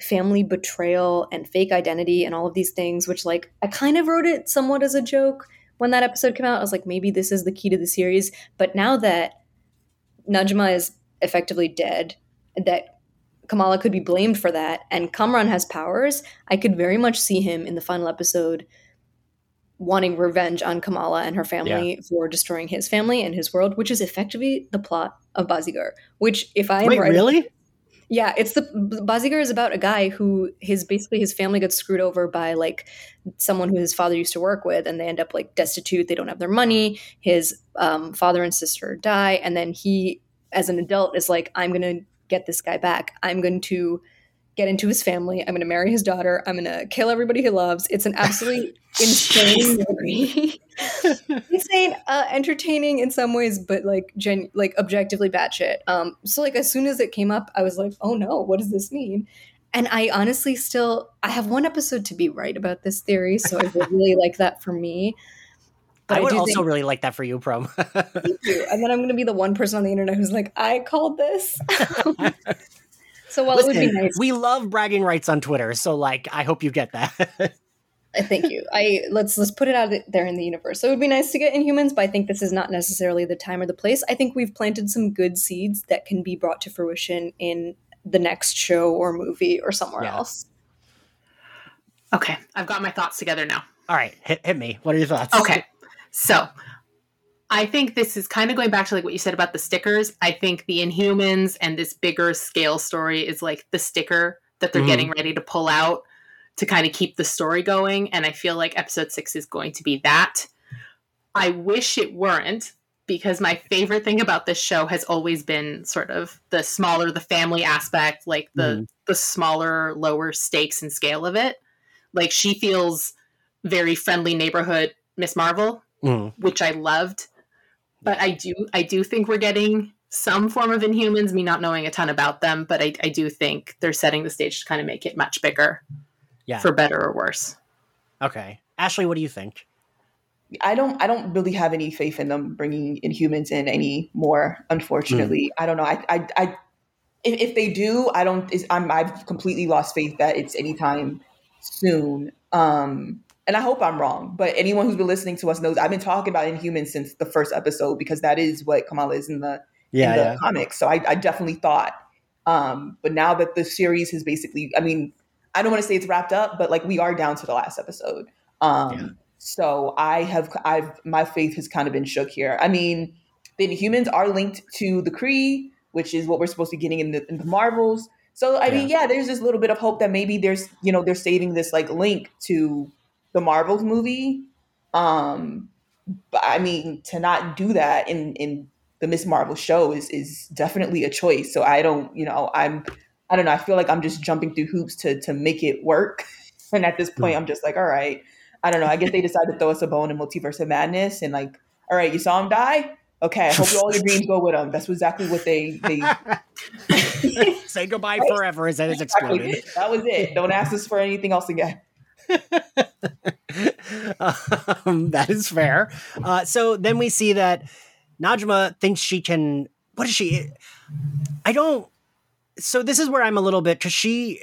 family betrayal and fake identity and all of these things, which like I kind of wrote it somewhat as a joke when that episode came out. I was like, maybe this is the key to the series. But now that Najma is effectively dead, that Kamala could be blamed for that, and Kamran has powers, I could very much see him in the final episode wanting revenge on Kamala and her family yeah. for destroying his family and his world, which is effectively the plot of Bazigar. Which, if I am Wait, right, really? Yeah, it's the Bazigar is about a guy who his basically his family gets screwed over by like someone who his father used to work with, and they end up like destitute. They don't have their money. His um, father and sister die, and then he, as an adult, is like, "I'm gonna get this guy back. I'm going to get into his family. I'm going to marry his daughter. I'm going to kill everybody he loves. It's an absolutely insane movie. insane, uh, entertaining in some ways, but like gen- like objectively batshit. Um, so like as soon as it came up, I was like, oh no, what does this mean? And I honestly still I have one episode to be right about this theory, so I would really like that for me. But I would I also think, really like that for you, Prom. thank you. And then I'm going to be the one person on the internet who's like, I called this. So while Listen, it would be nice, we love bragging rights on Twitter. So like, I hope you get that. Thank you. I let's let's put it out there in the universe. So it would be nice to get Inhumans, but I think this is not necessarily the time or the place. I think we've planted some good seeds that can be brought to fruition in the next show or movie or somewhere yeah. else. Okay, I've got my thoughts together now. All right, hit hit me. What are your thoughts? Okay, so I think this is kind of going back to like what you said about the stickers. I think the Inhumans and this bigger scale story is like the sticker that they're mm. getting ready to pull out to kind of keep the story going. And I feel like episode six is going to be that. I wish it weren't because my favorite thing about this show has always been sort of the smaller the family aspect, like the mm. the smaller, lower stakes and scale of it. Like she feels very friendly neighborhood Miss Marvel, mm. which I loved but I do I do think we're getting some form of Inhumans. Me not knowing a ton about them, but I, I do think they're setting the stage to kind of make it much bigger, yeah, for better or worse. Okay, Ashley, what do you think? I don't I don't really have any faith in them bringing Inhumans in any more. Unfortunately, mm. I don't know. I I, I if, if, they do, I don't. I'm I've completely lost faith that it's anytime soon. Um, and I hope I'm wrong, but anyone who's been listening to us knows I've been talking about Inhumans since the first episode because that is what Kamala is in the yeah, in the yeah. comics. So I, I definitely thought. Um, but now that the series has basically, I mean, I don't want to say it's wrapped up, but like we are down to the last episode. Um, yeah. So I have, I've, my faith has kind of been shook here. I mean, the Inhumans are linked to the Kree. which is what we're supposed to be getting in the, in the Marvels. So I yeah. mean, yeah, there's this little bit of hope that maybe there's you know they're saving this like link to the Marvels movie. Um, but I mean, to not do that in in the Miss Marvel show is is definitely a choice. So I don't, you know, I'm I don't know. I feel like I'm just jumping through hoops to to make it work. And at this point, I'm just like, all right, I don't know. I guess they decided to throw us a bone in Multiverse of Madness, and like, all right, you saw him die. Okay, I hope all your dreams go with him. That's exactly what they they say goodbye right? forever as that is exploded. Exactly. That was it. Don't ask us for anything else again. um, that is fair. Uh, so then we see that Najma thinks she can. What is she? I don't. So this is where I'm a little bit because she,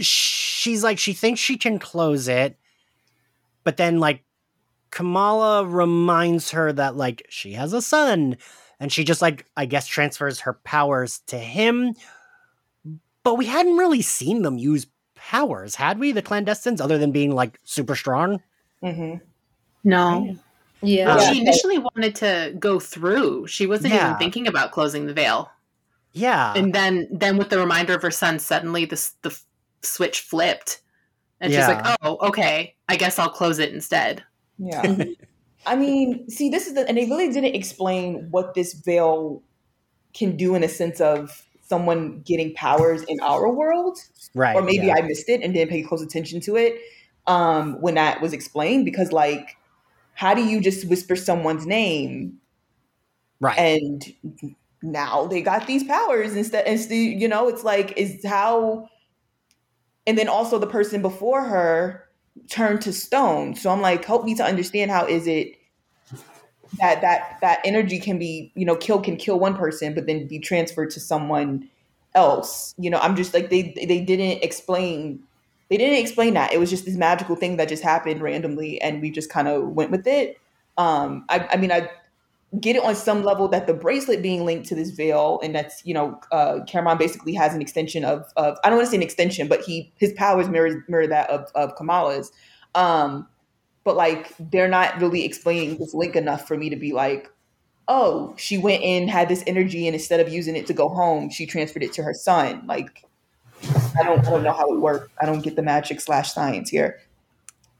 she's like she thinks she can close it, but then like Kamala reminds her that like she has a son, and she just like I guess transfers her powers to him. But we hadn't really seen them use powers, had we? The clandestines, other than being like super strong. Mm-hmm. No. Yeah. She initially wanted to go through. She wasn't yeah. even thinking about closing the veil. Yeah. And then then with the reminder of her son, suddenly the the switch flipped. And yeah. she's like, "Oh, okay. I guess I'll close it instead." Yeah. I mean, see, this is the and they really didn't explain what this veil can do in a sense of someone getting powers in our world. Right. Or maybe yeah. I missed it and didn't pay close attention to it um when that was explained because like how do you just whisper someone's name? Right. And now they got these powers instead. Instead, you know, it's like, is how. And then also the person before her turned to stone. So I'm like, help me to understand how is it that that that energy can be, you know, kill can kill one person, but then be transferred to someone else. You know, I'm just like they they didn't explain they didn't explain that. It was just this magical thing that just happened randomly, and we just kind of went with it. Um, I, I, mean, I get it on some level that the bracelet being linked to this veil, and that's you know, uh, Kamran basically has an extension of, of I don't want to say an extension, but he his powers mirror mirror that of, of Kamala's. Um, but like, they're not really explaining this link enough for me to be like, oh, she went in, had this energy, and instead of using it to go home, she transferred it to her son. Like, I don't, I don't know how it works. I don't get the magic slash science here.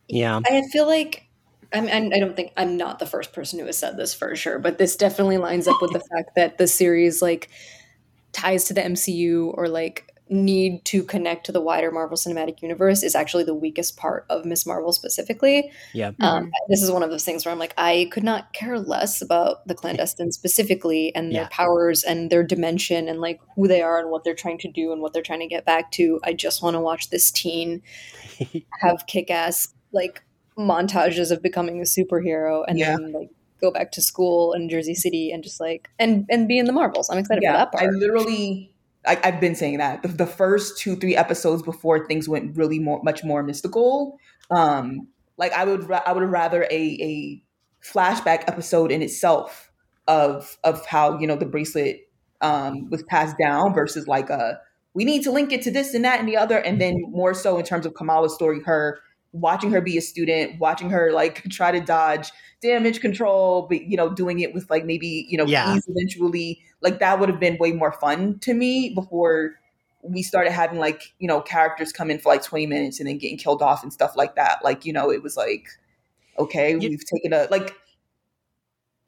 Yeah, I feel like I'm, I don't think I'm not the first person who has said this for sure, but this definitely lines up with the fact that the series like ties to the MCU or like need to connect to the wider Marvel Cinematic Universe is actually the weakest part of Miss Marvel specifically. Yeah. Um, mm-hmm. This is one of those things where I'm like, I could not care less about the clandestine specifically and their yeah. powers and their dimension and like who they are and what they're trying to do and what they're trying to get back to. I just want to watch this teen have kick ass like montages of becoming a superhero and yeah. then like go back to school in Jersey City and just like and and be in the Marvels. I'm excited yeah, for that part. I literally I, have been saying that the, the, first two three episodes before things went really more much more mystical. Um, like I would I would rather a a flashback episode in itself of of how you know the bracelet um, was passed down versus like a we need to link it to this and that and the other, and then more so in terms of Kamala's story, her watching her be a student, watching her like try to dodge damage control, but you know, doing it with like maybe, you know, yeah. eventually, like that would have been way more fun to me before we started having like, you know, characters come in for like 20 minutes and then getting killed off and stuff like that. Like, you know, it was like, okay, yeah. we've taken a like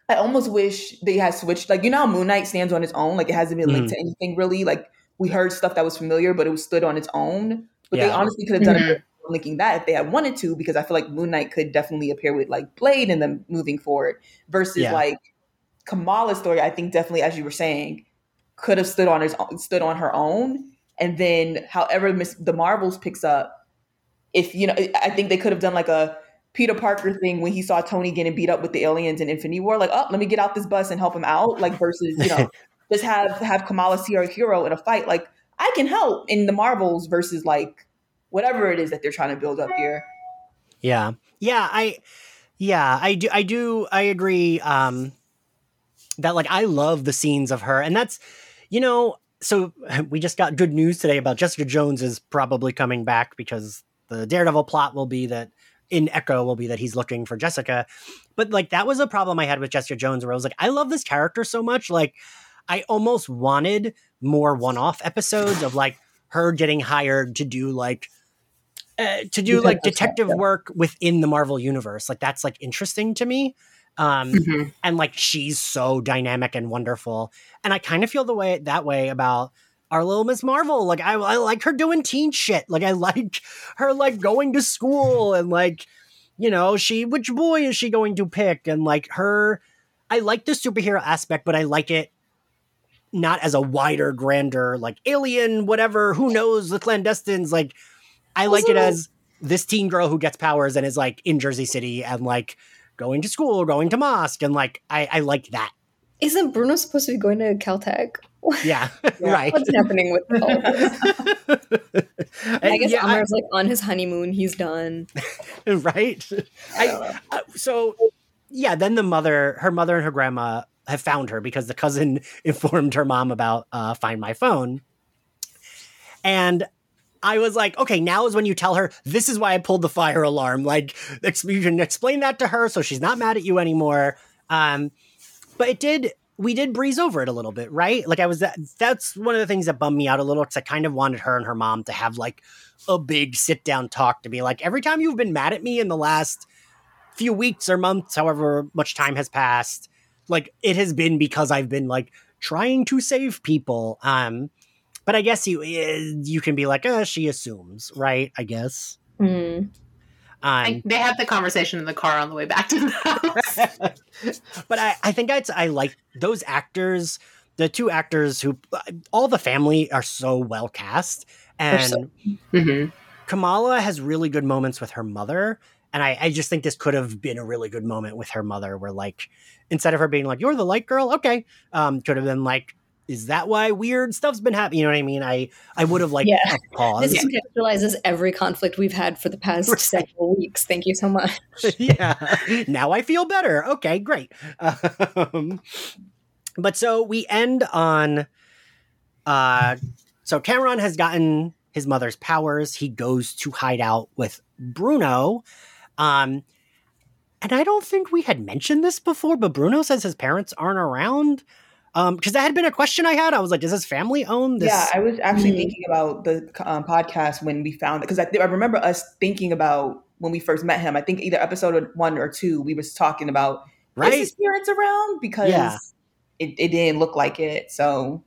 I almost wish they had switched like you know Moon Knight stands on its own, like it hasn't been linked mm. to anything really. Like we heard stuff that was familiar, but it was stood on its own. But yeah. they honestly could have done mm-hmm. it linking that if they had wanted to, because I feel like Moon Knight could definitely appear with like Blade in them moving forward versus yeah. like Kamala's story. I think definitely, as you were saying, could have stood on his stood on her own, and then however Miss the Marvels picks up, if you know, I think they could have done like a Peter Parker thing when he saw Tony getting beat up with the aliens in Infinity War, like, oh, let me get out this bus and help him out, like versus you know, just have have Kamala see her hero in a fight, like I can help in the Marvels versus like whatever it is that they're trying to build up here. Yeah. Yeah, I yeah, I do I do I agree um that like I love the scenes of her and that's you know, so we just got good news today about Jessica Jones is probably coming back because the Daredevil plot will be that in Echo will be that he's looking for Jessica. But like that was a problem I had with Jessica Jones where I was like, I love this character so much. Like I almost wanted more one-off episodes of like her getting hired to do like uh, to do like detective work within the Marvel universe. Like that's like interesting to me. Um, mm-hmm. and like she's so dynamic and wonderful. And I kind of feel the way that way about our little Miss Marvel. Like I, I like her doing teen shit. Like I like her like going to school and like, you know, she which boy is she going to pick? And like her I like the superhero aspect, but I like it not as a wider, grander, like alien, whatever, who knows, the clandestines. Like I like it as this teen girl who gets powers and is like in Jersey City and like going to school, or going to mosque, and like I, I like that. Isn't Bruno supposed to be going to Caltech? Yeah, yeah. right. What's happening with all this? I guess yeah, Aamir's like on his honeymoon. He's done. right. I, uh, so yeah, then the mother, her mother and her grandma have found her because the cousin informed her mom about uh, Find My Phone. And I was like, okay, now is when you tell her this is why I pulled the fire alarm. Like, you can explain that to her so she's not mad at you anymore. Um, but it did, we did breeze over it a little bit, right? Like, I was that, that's one of the things that bummed me out a little because I kind of wanted her and her mom to have like a big sit down talk to be like, every time you've been mad at me in the last few weeks or months, however much time has passed, like it has been because I've been like trying to save people. Um, but I guess you eh, you can be like, oh, she assumes, right? I guess. Mm. Um, I, they have the conversation in the car on the way back to the house. but I, I think I'd, I like those actors, the two actors who, all the family are so well cast. And so, mm-hmm. Kamala has really good moments with her mother. And I, I just think this could have been a really good moment with her mother where, like, instead of her being like, you're the light girl, okay, um, could have been like, is that why weird stuff's been happening? You know what I mean? I I would have liked yeah. pause. This contextualizes every conflict we've had for the past right. several weeks. Thank you so much. yeah. Now I feel better. Okay, great. Um, but so we end on uh so Kamran has gotten his mother's powers. He goes to hide out with Bruno. Um and I don't think we had mentioned this before, but Bruno says his parents aren't around. Um, because that had been a question I had. I was like, "Is his family own this? Yeah, I was actually mm-hmm. thinking about the um, podcast when we found it because I, th- I remember us thinking about when we first met him. I think either episode one or two, we was talking about right? is his parents around because yeah. it, it didn't look like it. So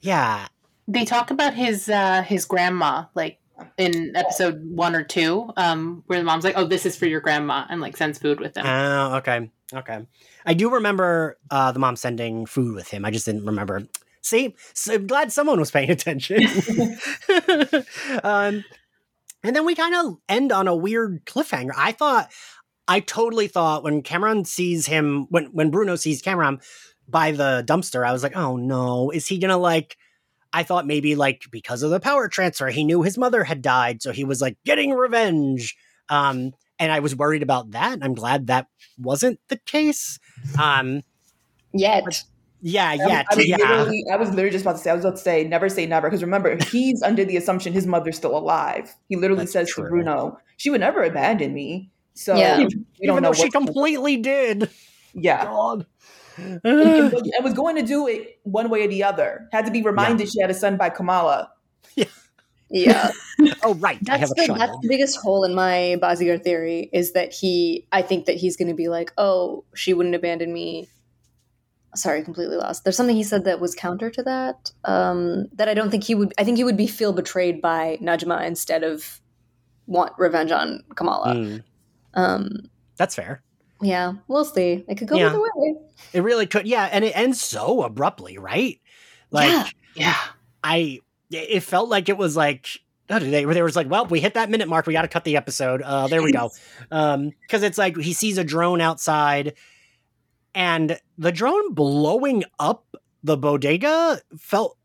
yeah, they talk about his uh his grandma like in episode one or two, um, where the mom's like, "Oh, this is for your grandma," and like sends food with them. Oh, okay, okay. I do remember uh, the mom sending food with him. I just didn't remember. See, so I'm glad someone was paying attention. um, and then we kind of end on a weird cliffhanger. I thought, I totally thought when Kamran sees him, when when Bruno sees Kamran by the dumpster, I was like, oh no, is he gonna like? I thought maybe like because of the power transfer, he knew his mother had died, so he was like getting revenge. Um, and I was worried about that. I'm glad that wasn't the case. Um, yet. Yeah, yeah, I, yeah. I was literally just about to say, I was about to say, never say never. Because remember, he's under the assumption his mother's still alive. He literally That's says true. to Bruno, she would never abandon me. So yeah. we don't Even know she completely did. Yeah. God. and, was going to do it one way or the other. Had to be reminded yeah. she had a son by Kamala. Yeah. Yeah. oh, right. That's the, that's the biggest hole in my Bazigar theory is that he, I think that he's going to be like, oh, she wouldn't abandon me. Sorry, completely lost. There's something he said that was counter to that. Um, that I don't think he would, I think he would be feel betrayed by Najma instead of want revenge on Kamala. Mm. Um, that's fair. Yeah, we'll see. It could go yeah. either way. It really could. Yeah. And it ends so abruptly, right? Like, yeah. yeah. I, it felt like it was like oh, they there was like, well, we hit that minute mark. We got to cut the episode. Uh, there we go. Um, because it's like he sees a drone outside, and the drone blowing up the bodega felt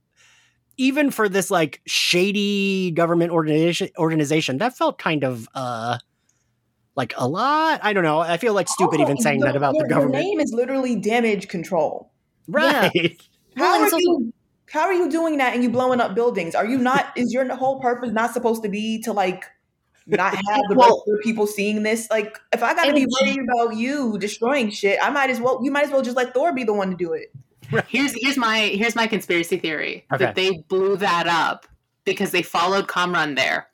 even for this like shady government organization organization that felt kind of uh like a lot. I don't know. I feel like stupid oh, even saying the, that about the government. The name is literally damage control. Right. Yeah. How are you how are you doing that and you blowing up buildings? Are you not? is your whole purpose not supposed to be to like not have the well, regular people seeing this? Like, if I got to be worried about you destroying shit, I might as well. You might as well just let Thor be the one to do it. here's here's my here's my conspiracy theory Okay. that they blew that up because they followed Kamran there.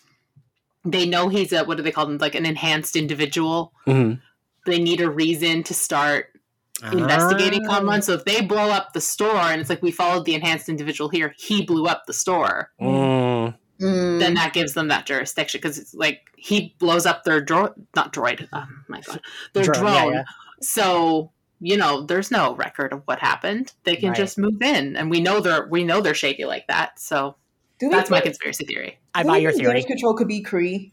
They know he's a what do they call him like an enhanced individual. Mhm. They need a reason to start investigating Ah. Kamran. So if they blow up the store and it's like we followed the enhanced individual here, he blew up the store. Mm. Mm. Then that gives them that jurisdiction because it's like he blows up their droid, not droid. Oh my god, their Drone, drone. yeah, yeah. So you know, there's no record of what happened. They can Right. just move in, and we know they're we know they're shaky like that. So Do we that's my conspiracy theory. I do buy we your think theory. Damage control could be Kree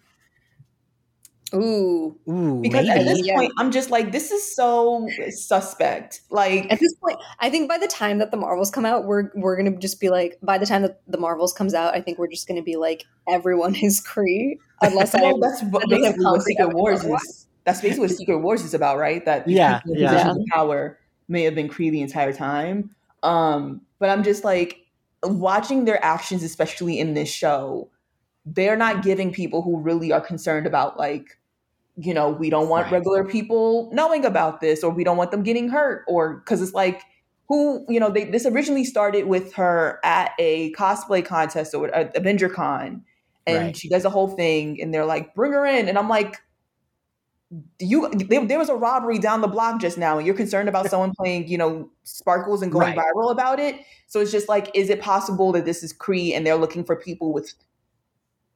Ooh. Ooh, because at maybe. this Yeah. point, I'm just like, this is so suspect. Like, At this point, I think by the time that the Marvels come out, we're we're gonna just be like. By the time that the Marvels comes out, I think we're just gonna be like everyone is Kree, unless I. that's what, that doesn't basically what sound Secret Wars is. That's basically what Secret Wars is about, right? That these Yeah, people yeah. of power may have been Kree the entire time. Um, but I'm just like watching their actions, especially in this show. They're not giving people who really are concerned about like, you know, we don't want Right. regular people knowing about this, or we don't want them getting hurt, or because it's like who you know they this originally started with her at a cosplay contest or at Avenger Con, and Right. she does a whole thing, and they're like, bring her in, and I'm like. You, there, there was a robbery down the block just now, and you're concerned about someone playing, you know, sparkles and going Right. viral about it. So it's just like, is it possible that this is Kree and they're looking for people with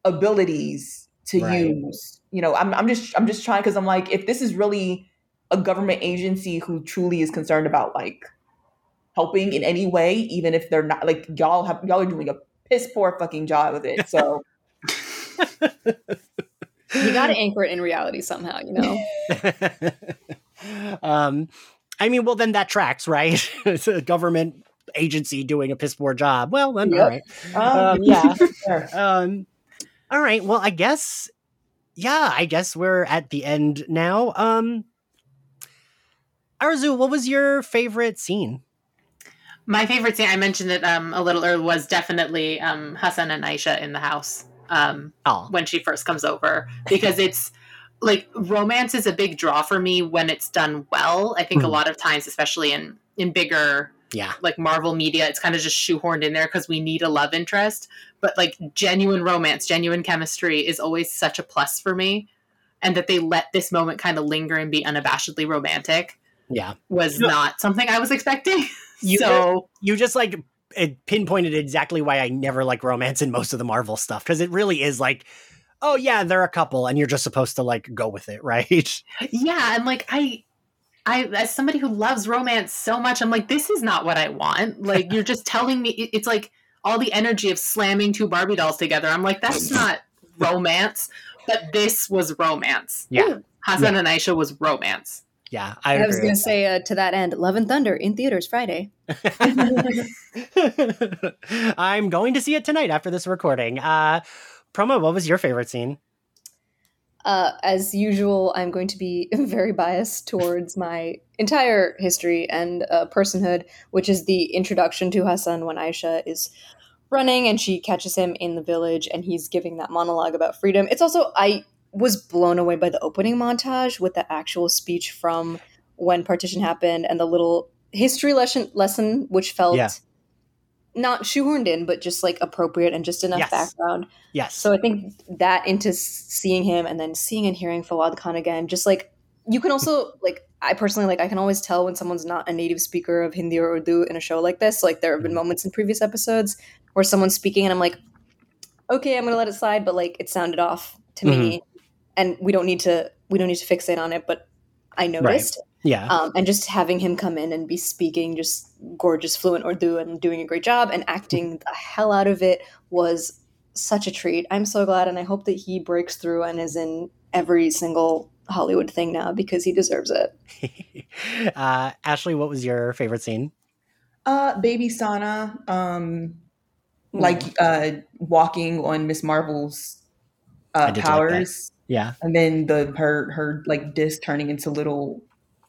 abilities to Right. use? You know, I'm, I'm just, I'm just trying because I'm like, if this is really a government agency who truly is concerned about like helping in any way, even if they're not like y'all have y'all are doing a piss poor fucking job with it. So you got to anchor it in reality somehow, you know. um, I mean, well, then that tracks, right? it's a government agency doing a piss poor job. Well, then, Yep. all right. um, Um, yeah. sure. Um, all right. Well, I guess, yeah, I guess we're at the end now. Um, Arzu, what was your favorite scene? My favorite scene I mentioned it um, a little earlier was definitely um, Hassan and Aisha in the house. Um, Oh, when she first comes over because it's like romance is a big draw for me when it's done well. I think a Mhm. lot of times, especially in in bigger yeah. like Marvel media, it's kind of just shoehorned in there because we need a love interest. But like genuine romance, genuine chemistry is always such a plus for me. And that they let this moment kind of linger and be unabashedly romantic Yeah. was No. not something I was expecting. You- so You just like it pinpointed exactly why I never like romance in most of the Marvel stuff because it really is like, oh, yeah, they're a couple and you're just supposed to like go with it, right? yeah and like i i as somebody who loves romance so much i'm like this is not what i want. Like you're just telling me it's like all the energy of slamming two barbie dolls together. I'm like that's not romance but this was romance. Yeah. hassan and aisha was romance Yeah. I, I was going to say uh, to that end, Love and Thunder in theaters Friday. I'm going to see it tonight after this recording. Uh, Proma, what was your favorite scene? Uh, as usual, I'm going to be very biased towards my entire history and uh, personhood, which is the introduction to Hassan when Aisha is running and she catches him in the village and he's giving that monologue about freedom. It's also, I was blown away by the opening montage with the actual speech from when partition happened and the little history lesson, lesson which felt Yeah. not shoehorned in, but just like appropriate and just enough Yes. background. Yes. So I think that into seeing him and then seeing and hearing Fawad Khan again, just like you can also like I personally like I can always tell when someone's not a native speaker of Hindi or Urdu in a show like this. Like there have been Mhm. moments in previous episodes where someone's speaking and I'm like, okay, I'm gonna let it slide, but like it sounded off to me, and we don't need to we don't need to fixate on it. But I noticed, yeah. um, and just having him come in and be speaking just gorgeous fluent Urdu and doing a great job and acting the hell out of it was such a treat. I'm so glad, and I hope that he breaks through and is in every single Hollywood thing now because he deserves it. uh, Ashley, what was your favorite scene? Uh, baby Sana, um, Hmm. like uh, walking on Miss Marvel's I uh, did like powers, Yeah. and then the her her like disc turning into little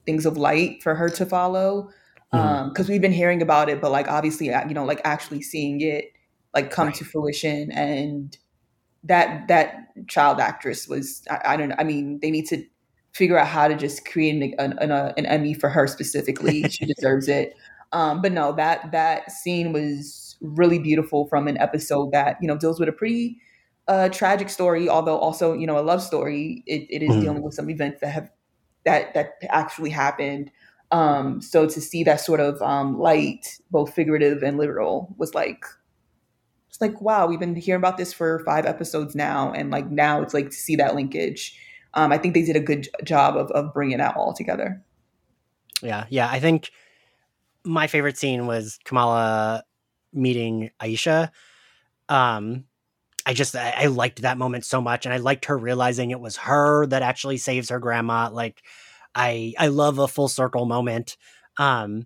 things of light for her to follow. Because we've been hearing about it, but like obviously, uh, you know, like actually seeing it like come Right. to fruition, and that that child actress was I, I don't know. I mean, they need to figure out how to just create an an, an, uh, an Emmy for her specifically. she deserves it. Um, but no, that that scene was really beautiful from an episode that you know deals with a pretty uh, tragic story, although also you know a love story. It, it is mm. dealing with some events that have that that actually happened. Um, so to see that sort of um, light, both figurative and literal, was like it's like wow, we've been hearing about this for five episodes now, and like now it's like to see that linkage. Um, I think they did a good job of of bringing that all together. Yeah, yeah, I think my favorite scene was Kamala meeting Aisha. Um, I just I, I, liked that moment so much, and I liked her realizing it was her that actually saves her grandma. Like, I I love a full circle moment. Um,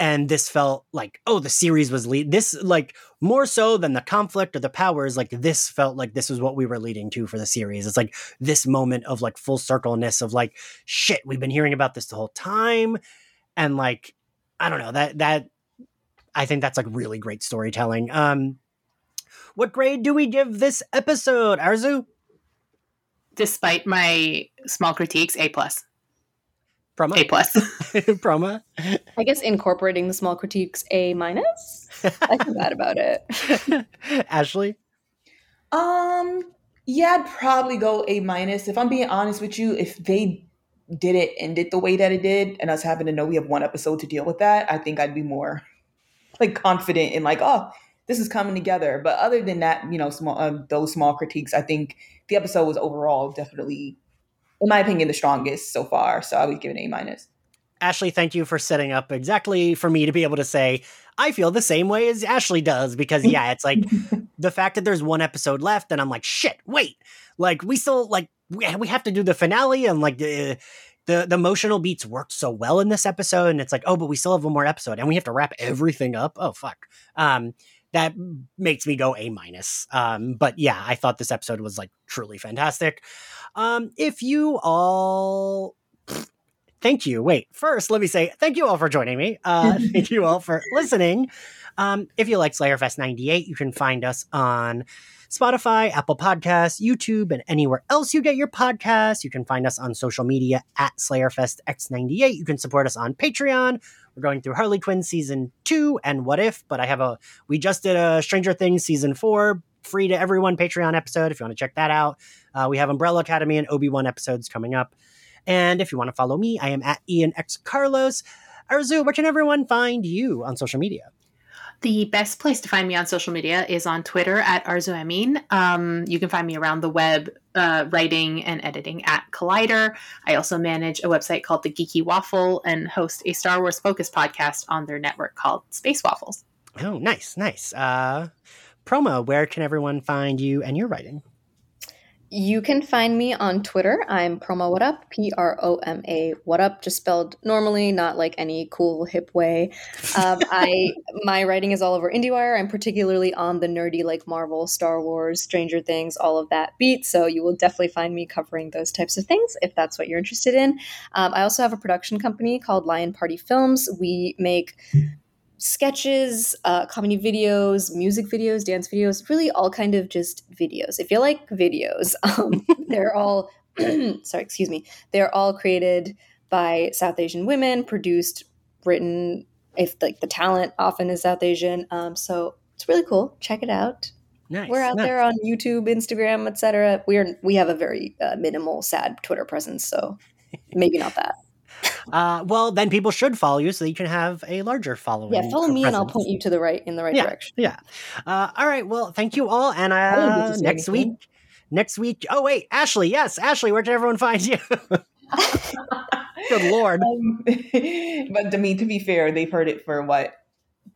and this felt like oh the series was lead this like more so than the conflict or the powers like this felt like this was what we were leading to for the series it's like this moment of like full circleness of like shit we've been hearing about this the whole time and like i don't know that that i think that's like really great storytelling um what grade do we give this episode arzu despite my small critiques a plus Proma? A plus. Proma? I guess incorporating the small critiques A minus. I feel bad about it. Ashley? Um, yeah, I'd probably go A minus. If I'm being honest with you, if they did it end it the way that it did, and us having to know we have one episode to deal with that, I think I'd be more like confident in like, oh, this is coming together. But other than that, you know, small uh, those small critiques, I think the episode was overall definitely in my opinion, the strongest so far. So I would give it an A minus. Ashley, thank you for setting up exactly for me to be able to say I feel the same way as Ashley does because yeah, it's like the fact that there's one episode left and I'm like shit, wait. Like we still like we, we have to do the finale and like the the the emotional beats worked so well in this episode and it's like, "Oh, but we still have one more episode and we have to wrap everything up." Oh, fuck. Um that makes me go A minus. Um, but yeah, I thought this episode was like truly fantastic. Um, if you all thank you. Wait, first, let me say thank you all for joining me. Uh, thank you all for listening. Um, if you like Slayerfest 98, you can find us on Spotify, Apple Podcasts, YouTube, and anywhere else you get your podcasts. You can find us on social media at Slayerfest X98. You can support us on Patreon. We're going through Harley Quinn season two and What If, but I have a, we just did a Stranger Things season four free to everyone Patreon episode if you want to check that out. Uh, we have Umbrella Academy and Obi Wan episodes coming up. And if you want to follow me, I am at Ian X Carlos. Arzu, where can everyone find you on social media? The best place to find me on social media is on Twitter at Arzu Amin. Um, you can find me around the web uh, writing and editing at Collider. I also manage a website called The Geeky Waffle and host a Star Wars focused podcast on their network called Space Waffles. Oh, nice, nice. Uh, Proma, where can everyone find you and your writing? You can find me on Twitter. I'm Proma What Up, P R O M A What Up, just spelled normally, not like any cool hip way. Um, I my writing is all over IndieWire. I'm particularly on the nerdy like Marvel, Star Wars, Stranger Things, all of that beat. So you will definitely find me covering those types of things if that's what you're interested in. Um, I also have a production company called Lion Party Films. We make sketches, uh, comedy videos, music videos, dance videos, really all kind of just videos. If you like videos, um, they're all sorry, excuse me. They're all created by South Asian women, produced, written. If like the talent often is South Asian, um, so it's really cool. Check it out. Nice, We're out nice. there on YouTube, Instagram, etc. We're we have a very uh, minimal, sad Twitter presence, so maybe not that. Uh, well, then people should follow you so that you can have a larger following. Yeah, follow me presence. and I'll point you to the right in the right yeah, direction. Yeah. Uh, all right. Well, thank you all, and uh, next anything. week. Next week. Oh wait, Ashley. Yes, Ashley. Where did everyone find you? Good lord. Um, but to me, to be fair, they've heard it for what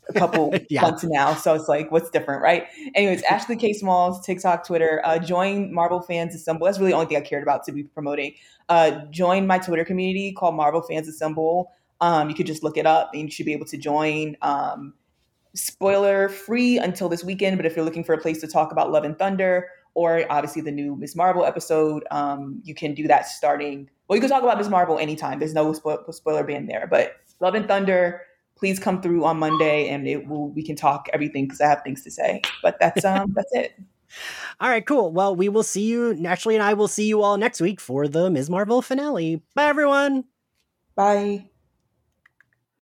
a couple yeah. months now. So it's like, what's different, right? Anyways, Ashley K. Smalls, TikTok, Twitter. Uh, join Marvel Fans Assemble. That's really the only thing I cared about to be promoting. Uh, join my Twitter community called Marvel Fans Assemble. Um, you could just look it up and you should be able to join. Um, spoiler free until this weekend, but if you're looking for a place to talk about Love and Thunder or obviously the new Ms. Marvel episode, um, you can do that starting. Well, you can talk about Ms. Marvel anytime. There's no spo- spoiler ban there, but Love and Thunder please come through on Monday and it will we can talk everything because I have things to say. But that's um that's it. All right, cool. Well, we will see you naturally, and I will see you all next week for the Ms. Marvel finale. Bye, everyone. Bye.